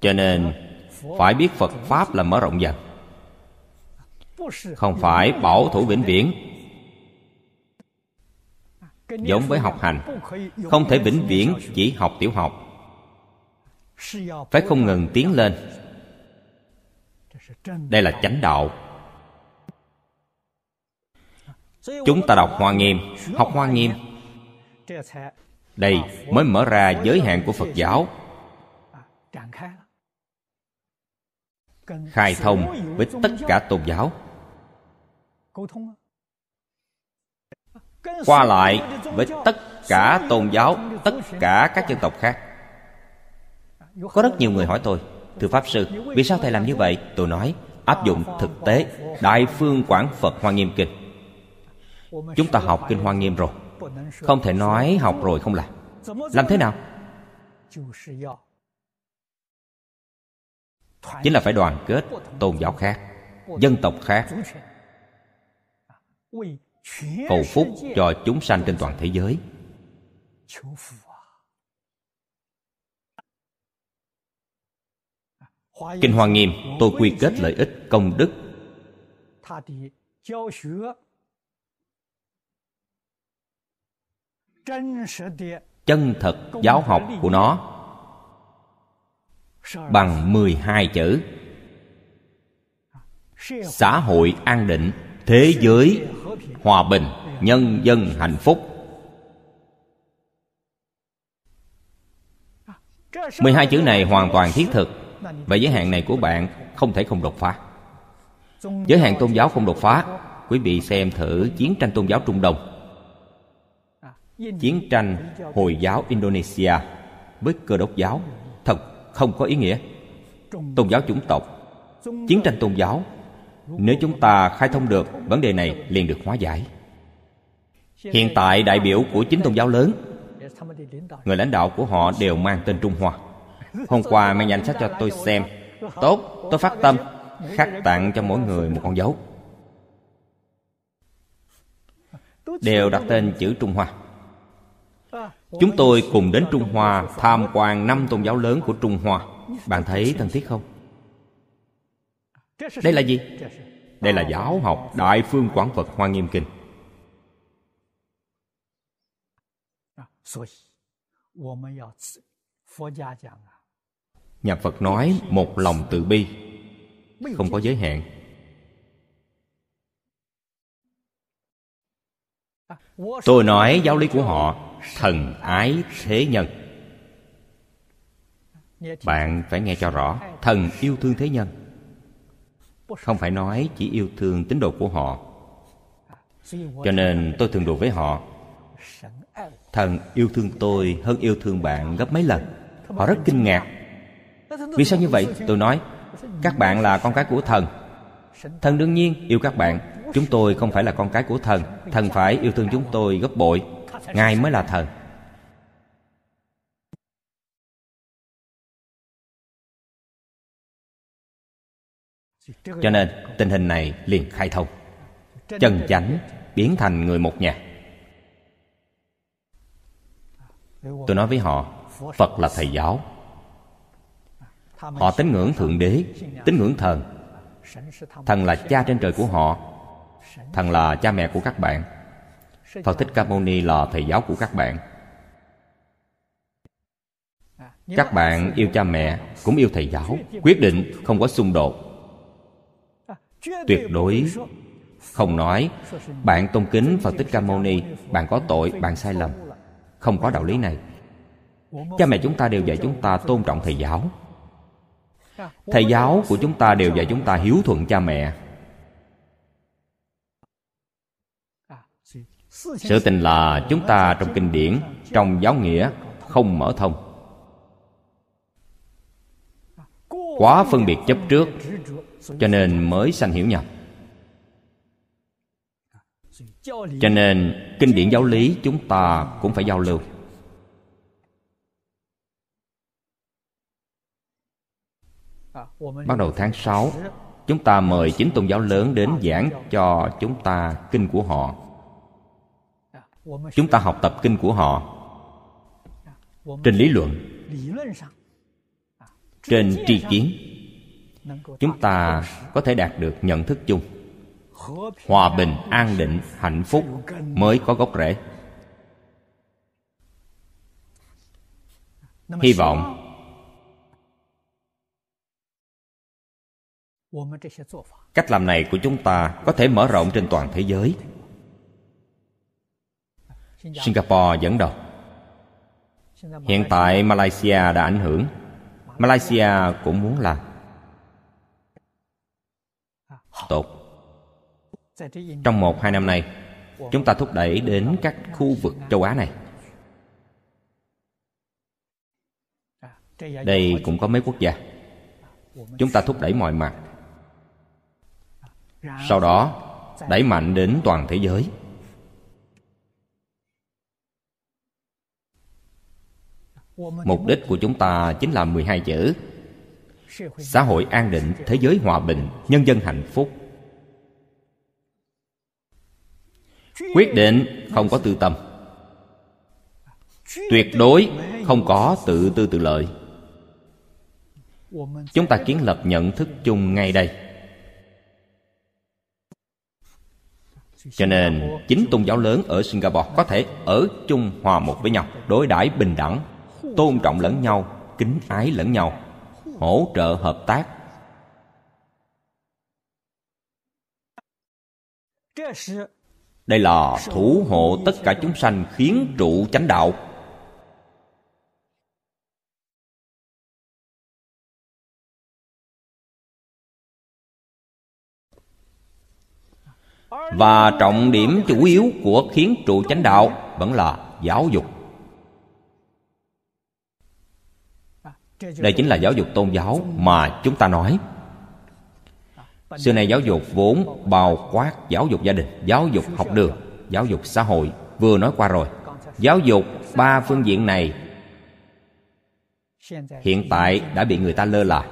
Cho nên phải biết phật pháp là mở rộng dần, không phải bảo thủ vĩnh viễn. Giống với học hành, không thể vĩnh viễn chỉ học tiểu học. Phải không ngừng tiến lên đây là chánh đạo. Chúng ta đọc hoa nghiêm. Học hoa nghiêm. Đây mới mở ra giới hạn của phật giáo. Khai thông với tất cả tôn giáo. Qua lại với tất cả tôn giáo, tất cả các dân tộc khác. Có rất nhiều người hỏi tôi thưa pháp sư, vì sao thầy làm như vậy? Tôi nói, áp dụng thực tế, đại phương quảng phật hoa nghiêm kinh. Chúng ta học kinh hoa nghiêm rồi. Không thể nói học rồi không làm làm thế nào? Chính là phải đoàn kết tôn giáo khác, dân tộc khác. Cầu phúc cho chúng sanh trên toàn thế giới. Kinh hoa nghiêm, tôi quy kết lợi ích công đức. Chân thật giáo học của nó. Bằng 12 chữ. Xã hội an định, thế giới hòa bình, nhân dân hạnh phúc. 12 chữ này hoàn toàn thiết thực. Và giới hạn này của bạn không thể không đột phá. Giới hạn tôn giáo không đột phá, Quý vị xem thử chiến tranh tôn giáo Trung Đông. Chiến tranh Hồi giáo Indonesia Với cơ đốc giáo Thật không có ý nghĩa. Tôn giáo chủng tộc, Chiến tranh tôn giáo, Nếu chúng ta khai thông được Vấn đề này liền được hóa giải. Hiện tại đại biểu của chính tôn giáo lớn, Người lãnh đạo của họ đều mang tên Trung Hoa. Hôm qua mang danh sách cho tôi xem. Tốt, tôi phát tâm Khắc tặng cho mỗi người một con dấu. Đều đặt tên chữ Trung Hoa. Chúng tôi cùng đến Trung Hoa tham quan năm tôn giáo lớn của Trung Hoa. Bạn thấy thân thiết không? Đây là gì? Đây là giáo học Đại Phương Quảng Phật Hoa Nghiêm Kinh. Nhà Phật nói một lòng từ bi, Không có giới hạn. Tôi nói giáo lý của họ, Thần ái thế nhân. Bạn phải nghe cho rõ, Thần yêu thương thế nhân. Không phải nói chỉ yêu thương tín đồ của họ. Cho nên tôi thường đùa với họ. Thần yêu thương tôi hơn yêu thương bạn gấp mấy lần. Họ rất kinh ngạc. Vì sao như vậy? Tôi nói, Các bạn là con cái của thần. Thần đương nhiên yêu các bạn. Chúng tôi không phải là con cái của thần. Thần phải yêu thương chúng tôi gấp bội. Ngài mới là thần. Cho nên, tình hình này liền khai thông. Chân chánh biến thành người một nhà. Tôi nói với họ, Phật là thầy giáo. Họ tín ngưỡng Thượng Đế Tín ngưỡng thần. Thần là cha trên trời của họ. Thần là cha mẹ của các bạn. Phật Thích Ca Mâu Ni là thầy giáo của các bạn. Các bạn yêu cha mẹ Cũng yêu thầy giáo Quyết định không có xung đột. Tuyệt đối Không nói Bạn tôn kính Phật Thích Ca Mâu Ni Bạn có tội, bạn sai lầm. Không có đạo lý này. Cha mẹ chúng ta đều dạy chúng ta tôn trọng thầy giáo. Thầy giáo của chúng ta đều dạy chúng ta hiếu thuận cha mẹ. Sự tình là chúng ta trong kinh điển, trong giáo nghĩa, không mở thông. Quá phân biệt chấp trước, cho nên mới sanh hiểu nhầm. Cho nên kinh điển giáo lý chúng ta cũng phải giao lưu. Bắt đầu tháng 6 chúng ta mời chính tôn giáo lớn đến giảng cho chúng ta kinh của họ. Chúng ta học tập kinh của họ. Trên lý luận, trên tri kiến, chúng ta có thể đạt được nhận thức chung. Hòa bình, an định, hạnh phúc mới có gốc rễ. Hy vọng cách làm này của chúng ta có thể mở rộng trên toàn thế giới. Singapore dẫn đầu hiện tại malaysia đã ảnh hưởng. Malaysia cũng muốn làm. Tốt. Trong một hai năm nay chúng ta thúc đẩy đến các khu vực châu á này. Đây cũng có mấy quốc gia. Chúng ta thúc đẩy mọi mặt sau đó, đẩy mạnh đến toàn thế giới. Mục đích của chúng ta chính là 12 chữ. Xã hội an định, thế giới hòa bình, nhân dân hạnh phúc. Quyết định không có tư tâm. Tuyệt đối không có tự tư tự lợi. Chúng ta kiến lập nhận thức chung ngay đây. Cho nên, chính tôn giáo lớn ở singapore có thể ở chung hòa một với nhau, đối đãi bình đẳng, tôn trọng lẫn nhau, kính ái lẫn nhau, hỗ trợ hợp tác. Đây là thủ hộ tất cả chúng sanh khiến trụ chánh đạo. Và trọng điểm chủ yếu của khiến trụ chánh đạo vẫn là giáo dục. Đây chính là giáo dục tôn giáo mà chúng ta nói. Xưa nay giáo dục vốn bao quát giáo dục gia đình, giáo dục học đường, giáo dục xã hội. Vừa nói qua rồi, giáo dục ba phương diện này hiện tại đã bị người ta lơ là.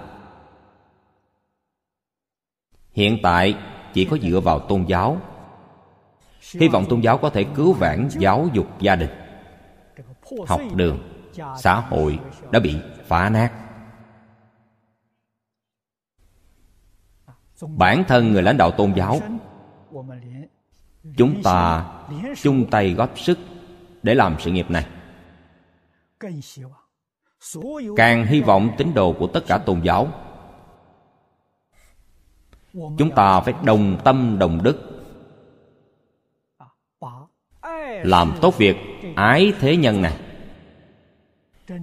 Hiện tại chỉ có dựa vào tôn giáo. Hy vọng tôn giáo có thể cứu vãn giáo dục gia đình, học đường, xã hội đã bị phá nát. Bản thân người lãnh đạo tôn giáo, chúng ta chung tay góp sức để làm sự nghiệp này. Càng hy vọng tín đồ của tất cả tôn giáo chúng ta phải đồng tâm đồng đức. Làm tốt việc, ái thế nhân này.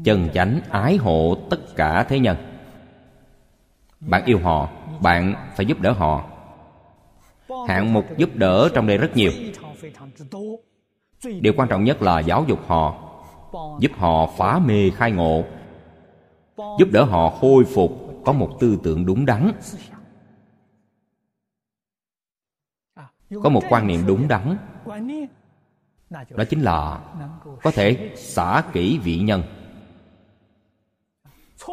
Chân chánh ái hộ tất cả thế nhân. Bạn yêu họ, bạn phải giúp đỡ họ. Hạng mục giúp đỡ trong đây rất nhiều. Điều quan trọng nhất là giáo dục họ, giúp họ phá mê khai ngộ, giúp đỡ họ khôi phục có một tư tưởng đúng đắn. Có một quan niệm đúng đắn. Đó chính là có thể xả kỹ vị nhân.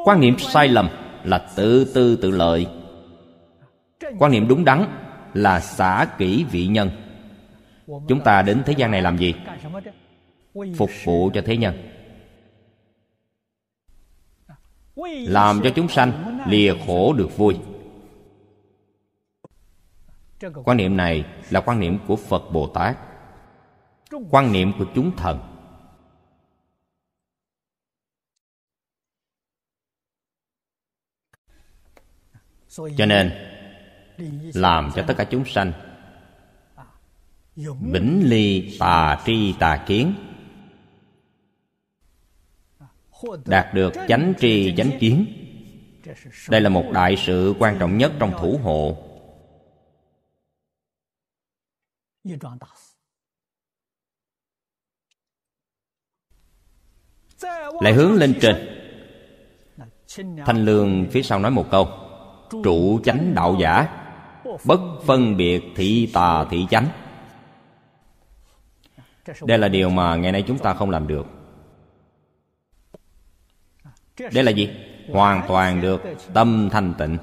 Quan niệm sai lầm là tự tư tự lợi. Quan niệm đúng đắn là xả kỹ vị nhân. Chúng ta đến thế gian này làm gì? Phục vụ cho thế nhân. Làm cho chúng sanh lìa khổ được vui quan niệm này là quan niệm của phật bồ tát. Quan niệm của chúng thần. Cho nên làm cho tất cả chúng sanh bỉnh ly tà tri tà kiến đạt được chánh tri chánh kiến. đây là một đại sự quan trọng nhất trong thủ hộ lại hướng lên trên. Thanh lương phía sau nói một câu. Trụ chánh đạo giả. Bất phân biệt thị tà thị chánh. Đây là điều mà ngày nay chúng ta không làm được. Đây là gì? hoàn toàn được tâm thanh tịnh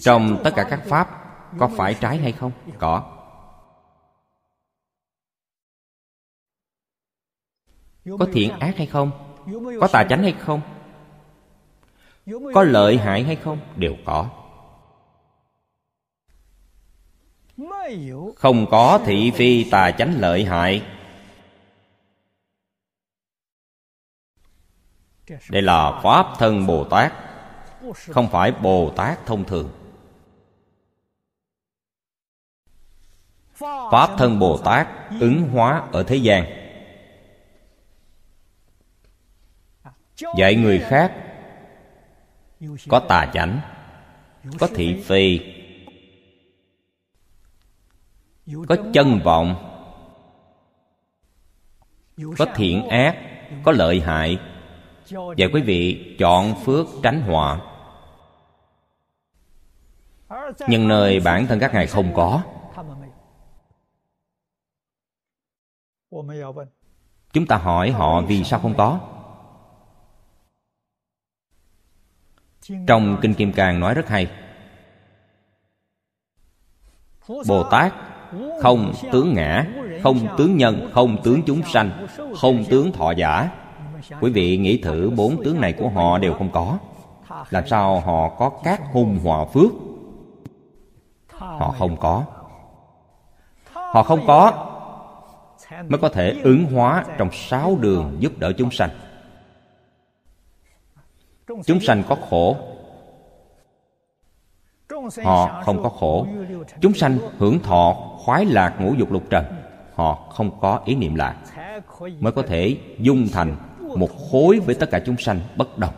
trong tất cả các pháp, có phải trái hay không? Có. Có thiện ác hay không? Có tà chánh hay không? Có lợi hại hay không? Đều có. Không có thị phi tà chánh lợi hại. Đây là pháp thân bồ tát không phải bồ tát thông thường. Pháp thân bồ tát ứng hóa ở thế gian. Dạy người khác có tà chánh, có thị phi, có chân vọng, có thiện ác, có lợi hại. Và quý vị chọn phước tránh họa nhưng nơi bản thân các ngài không có. Chúng ta hỏi họ vì sao không có. Trong kinh kim cang nói rất hay. Bồ tát, không tướng ngã, không tướng nhân, không tướng chúng sanh, không tướng thọ giả. Quý vị nghĩ thử bốn tướng này của họ đều không có. Làm sao họ có các hung hòa phước? Họ không có. Họ không có mới có thể ứng hóa trong sáu đường giúp đỡ chúng sanh. Chúng sanh có khổ. Họ không có khổ. Chúng sanh hưởng thọ khoái lạc ngũ dục lục trần. Họ không có ý niệm lạc mới có thể dung thành một khối với tất cả chúng sanh bất đồng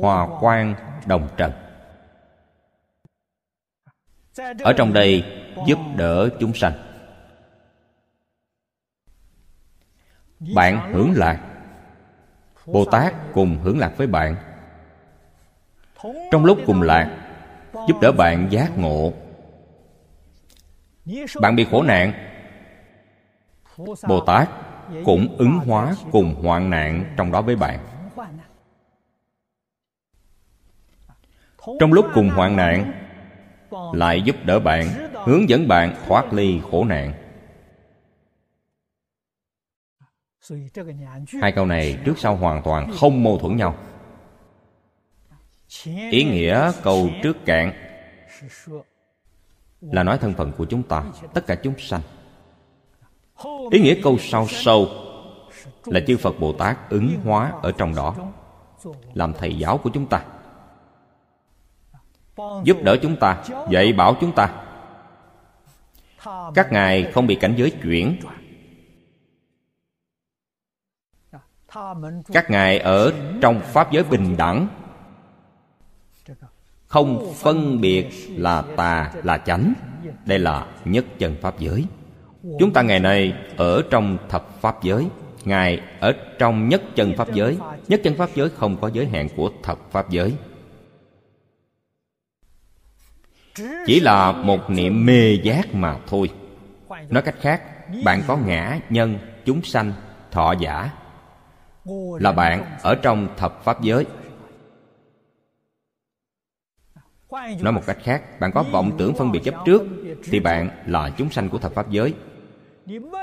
hòa quang đồng trần. Ở trong đây giúp đỡ chúng sanh. Bạn hưởng lạc. Bồ tát cùng hưởng lạc với bạn. Trong lúc cùng lạc, giúp đỡ bạn giác ngộ. Bạn bị khổ nạn. Bồ tát cũng ứng hóa cùng hoạn nạn trong đó với bạn. Trong lúc cùng hoạn nạn, lại giúp đỡ bạn, hướng dẫn bạn thoát ly khổ nạn. Hai câu này trước sau hoàn toàn không mâu thuẫn nhau. Ý nghĩa câu trước cạn là nói thân phận của chúng ta, tất cả chúng sanh. Ý nghĩa câu sau sâu là chư phật bồ tát ứng hóa ở trong đó, làm thầy giáo của chúng ta giúp đỡ chúng ta, dạy bảo chúng ta. Các ngài không bị cảnh giới chuyển. Các ngài ở trong pháp giới bình đẳng. Không phân biệt là tà, là chánh. Đây là nhất chân pháp giới. Chúng ta ngày nay ở trong thập pháp giới. Ngài ở trong nhất chân pháp giới. Nhất chân pháp giới không có giới hạn của thập pháp giới chỉ là một niệm mê giác mà thôi. Nói cách khác, bạn có ngã nhân, chúng sanh, thọ giả. Là bạn ở trong thập pháp giới. Nói một cách khác, bạn có vọng tưởng phân biệt chấp trước, thì bạn là chúng sanh của thập pháp giới.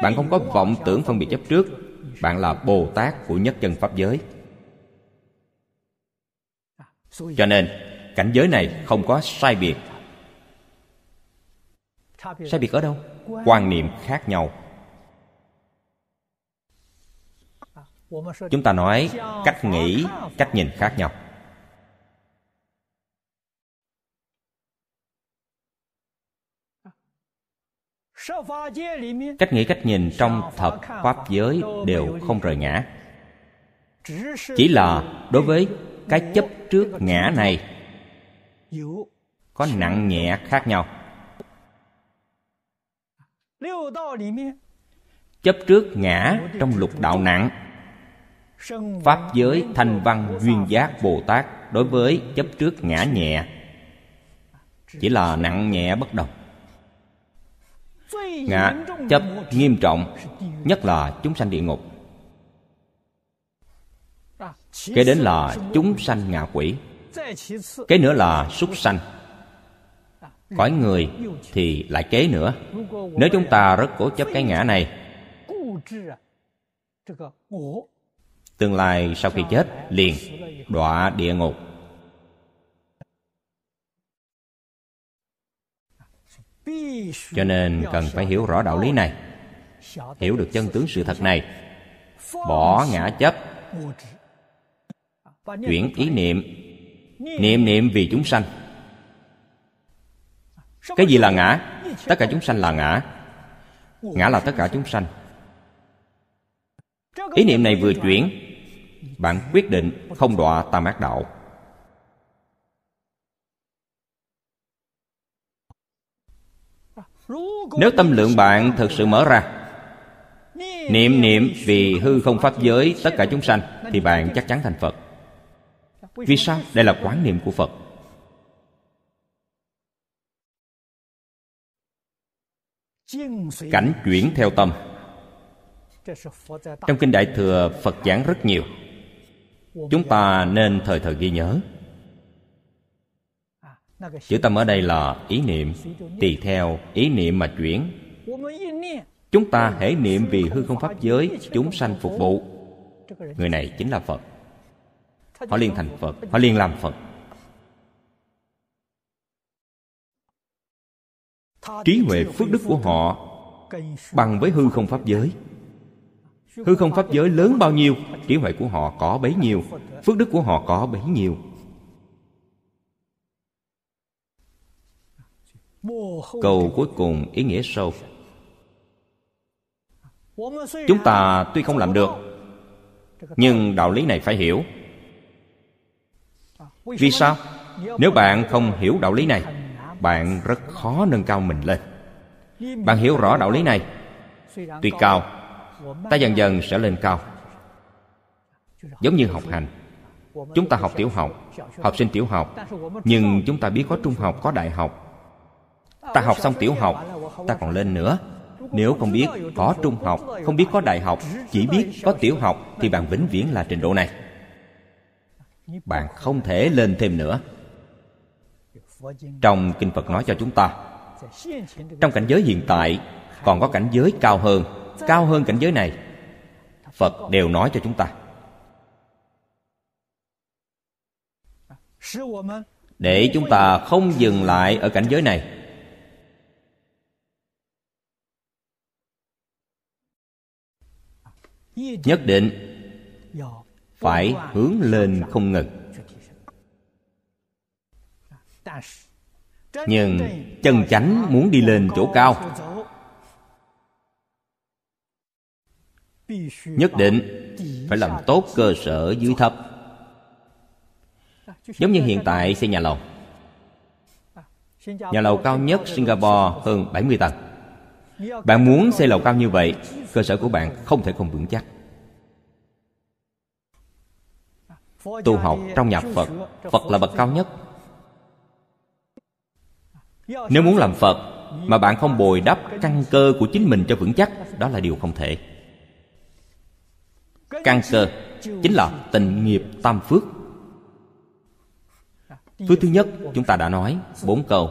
Bạn không có vọng tưởng phân biệt chấp trước, bạn là bồ tát của nhất chân pháp giới. Cho nên, cảnh giới này không có sai biệt sai biệt ở đâu? Quan niệm khác nhau. Chúng ta nói cách nghĩ cách nhìn khác nhau. Cách nghĩ cách nhìn trong thập pháp giới đều không rời ngã. Chỉ là đối với cái chấp trước ngã này có nặng nhẹ khác nhau chấp trước ngã trong lục đạo nặng. Pháp giới thanh văn duyên giác bồ tát đối với chấp trước ngã nhẹ. Chỉ là nặng nhẹ bất đồng. Ngã chấp nghiêm trọng nhất là chúng sanh địa ngục. Kế đến là chúng sanh ngạ quỷ. Kế nữa là súc sanh cõi người thì lại kế nữa. Nếu chúng ta rất cố chấp cái ngã này, tương lai sau khi chết liền đọa địa ngục. Cho nên cần phải hiểu rõ đạo lý này. Hiểu được chân tướng sự thật này. Bỏ ngã chấp. Chuyển ý niệm. Niệm niệm vì chúng sanh cái gì là ngã? Tất cả chúng sanh là ngã. Ngã là tất cả chúng sanh. Ý niệm này vừa chuyển, bạn quyết định không đọa tam ác đạo. Nếu tâm lượng bạn thực sự mở ra, niệm niệm vì hư không pháp giới tất cả chúng sanh, thì bạn chắc chắn thành phật. Vì sao? Đây là quán niệm của phật. Cảnh chuyển theo tâm. Trong kinh đại thừa phật giảng rất nhiều. Chúng ta nên thời thời ghi nhớ. Chữ tâm ở đây là ý niệm tùy theo ý niệm mà chuyển. Chúng ta hãy niệm vì hư không pháp giới chúng sanh phục vụ. Người này chính là phật. Họ liền thành phật họ liền làm phật trí huệ phước đức của họ bằng với hư không pháp giới. Hư không pháp giới lớn bao nhiêu, trí huệ của họ có bấy nhiêu, phước đức của họ có bấy nhiêu. Câu cuối cùng ý nghĩa sâu chúng ta tuy không làm được, nhưng đạo lý này phải hiểu. Vì sao? Nếu bạn không hiểu đạo lý này bạn rất khó nâng cao mình lên. Bạn hiểu rõ đạo lý này. Tuy cao, ta dần dần sẽ lên cao. Giống như học hành. Chúng ta học tiểu học học sinh tiểu học, nhưng chúng ta biết có trung học, có đại học. Ta học xong tiểu học, ta còn lên nữa. Nếu không biết có trung học, không biết có đại học, chỉ biết có tiểu học, thì bạn vĩnh viễn là trình độ này. Bạn không thể lên thêm nữa trong kinh phật nói cho chúng ta, trong cảnh giới hiện tại còn có cảnh giới cao hơn. Cao hơn cảnh giới này, phật đều nói cho chúng ta. Để chúng ta không dừng lại ở cảnh giới này. Nhất định phải hướng lên không ngừng nhưng chân chánh muốn đi lên chỗ cao. Nhất định phải làm tốt cơ sở dưới thấp. Giống như hiện tại xây nhà lầu nhà lầu cao nhất singapore hơn 70 tầng. Bạn muốn xây lầu cao như vậy cơ sở của bạn không thể không vững chắc. Tu học trong nhà phật. Phật là bậc cao nhất nếu muốn làm phật mà bạn không bồi đắp căn cơ của chính mình cho vững chắc, đó là điều không thể. Căn cơ chính là tình nghiệp tam phước. Phước thứ nhất, chúng ta đã nói, bốn câu.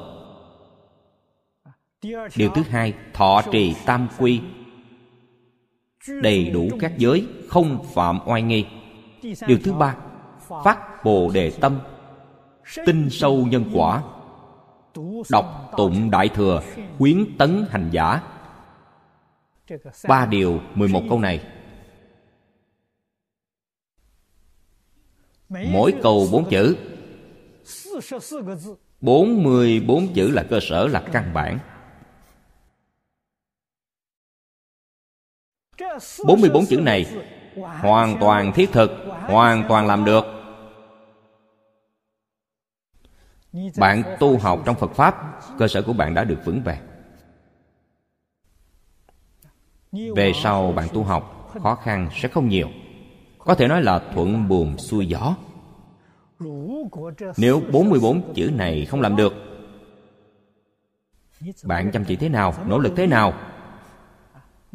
Điều thứ hai, thọ trì tam quy. Đầy đủ các giới, không phạm oai nghi. Điều thứ ba, phát bồ đề tâm. Tinh sâu nhân quả đọc tụng đại thừa, quyến tấn hành giả. Ba điều mười một câu này. Mỗi câu bốn chữ. Bốn mươi bốn chữ là cơ sở, là căn bản. Bốn mươi bốn chữ này hoàn toàn thiết thực, hoàn toàn làm được. Bạn tu học trong phật pháp cơ sở của bạn đã được vững vàng. Về sau bạn tu học khó khăn sẽ không nhiều. Có thể nói là thuận buồm xuôi gió. Nếu 44 chữ này không làm được Bạn chăm chỉ thế nào, nỗ lực thế nào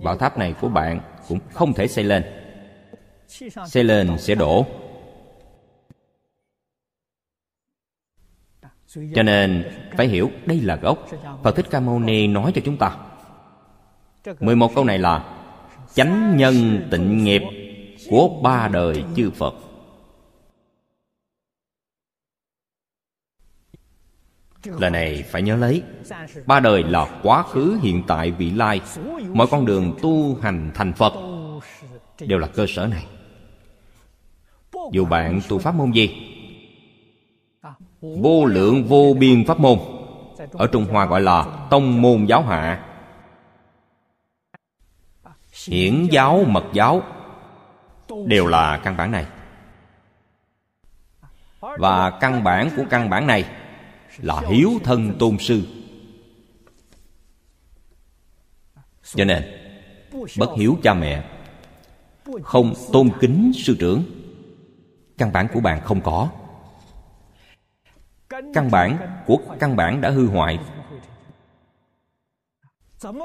Bảo tháp này của bạn cũng không thể xây lên. Xây lên sẽ đổ. Cho nên phải hiểu đây là gốc. Phật Thích Ca Mâu Ni nói cho chúng ta. 11 câu này là Chánh nhân tịnh nghiệp của ba đời chư Phật. Lời này phải nhớ lấy. Ba đời là quá khứ, hiện tại, vị lai. Mọi con đường tu hành thành Phật Đều là cơ sở này. Dù bạn tu pháp môn gì Vô lượng vô biên pháp môn. Ở Trung Hoa gọi là Tông môn giáo hạ. Hiển giáo, mật giáo Đều là căn bản này. Và căn bản của căn bản này Là hiếu thân tôn sư. Cho nên Bất hiếu cha mẹ Không tôn kính sư trưởng Căn bản của bạn không có. Căn bản của căn bản đã hư hoại.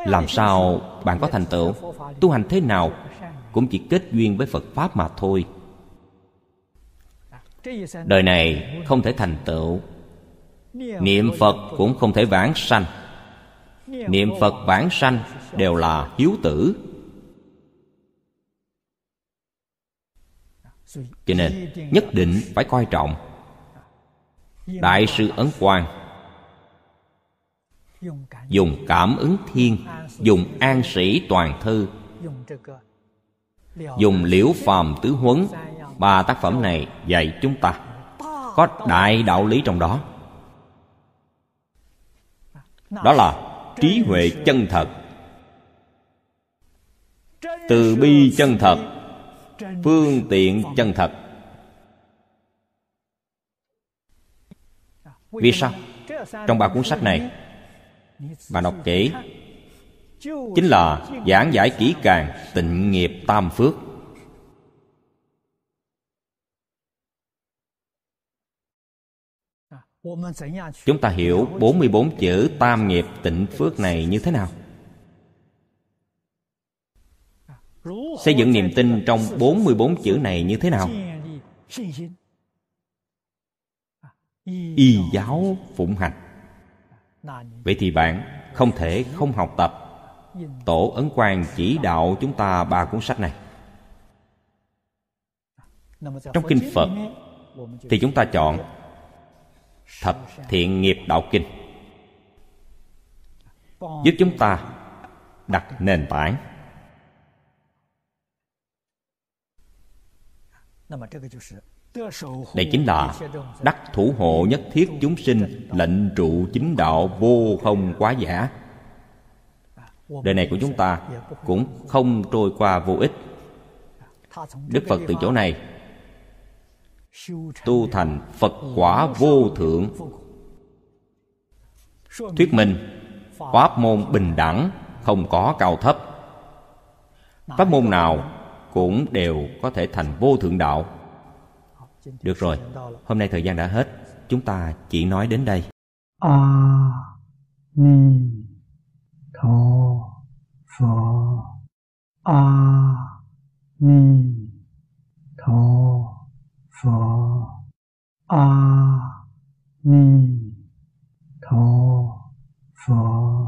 Làm sao bạn có thành tựu? Tu hành thế nào cũng chỉ kết duyên với phật pháp mà thôi. Đời này không thể thành tựu. Niệm phật cũng không thể vãng sanh. Niệm phật vãng sanh đều là hiếu tử. Cho nên nhất định phải coi trọng đại sư ấn quang. Dùng cảm ứng thiên, dùng an sĩ toàn thư. Dùng liễu phàm tứ huấn. Ba tác phẩm này dạy chúng ta có đại đạo lý trong đó. Đó là trí huệ chân thật. Từ bi chân thật, phương tiện chân thật. Vì sao trong ba cuốn sách này bạn đọc kỹ chính là giảng giải kỹ càng tịnh nghiệp tam phước Chúng ta hiểu 44 chữ tam nghiệp tịnh phước này như thế nào? Xây dựng niềm tin trong 44 chữ này như thế nào? Y giáo phụng hành. Vậy thì bạn không thể không học tập. Tổ Ấn Quang chỉ đạo chúng ta ba cuốn sách này. Trong Kinh Phật Thì chúng ta chọn Thập Thiện Nghiệp Đạo Kinh. Giúp chúng ta đặt nền tảng đây chính là đắc thủ hộ nhất thiết chúng sinh, lệnh trụ chính đạo vô không quá giả. Đời này của chúng ta cũng không trôi qua vô ích. Đức phật từ chỗ này tu thành phật quả vô thượng. Thuyết minh pháp môn bình đẳng không có cao thấp. Pháp môn nào cũng đều có thể thành vô thượng đạo. Được rồi, hôm nay thời gian đã hết. Chúng ta chỉ nói đến đây. A Ni Tho Phở A Ni Tho Phở A Ni Tho Phở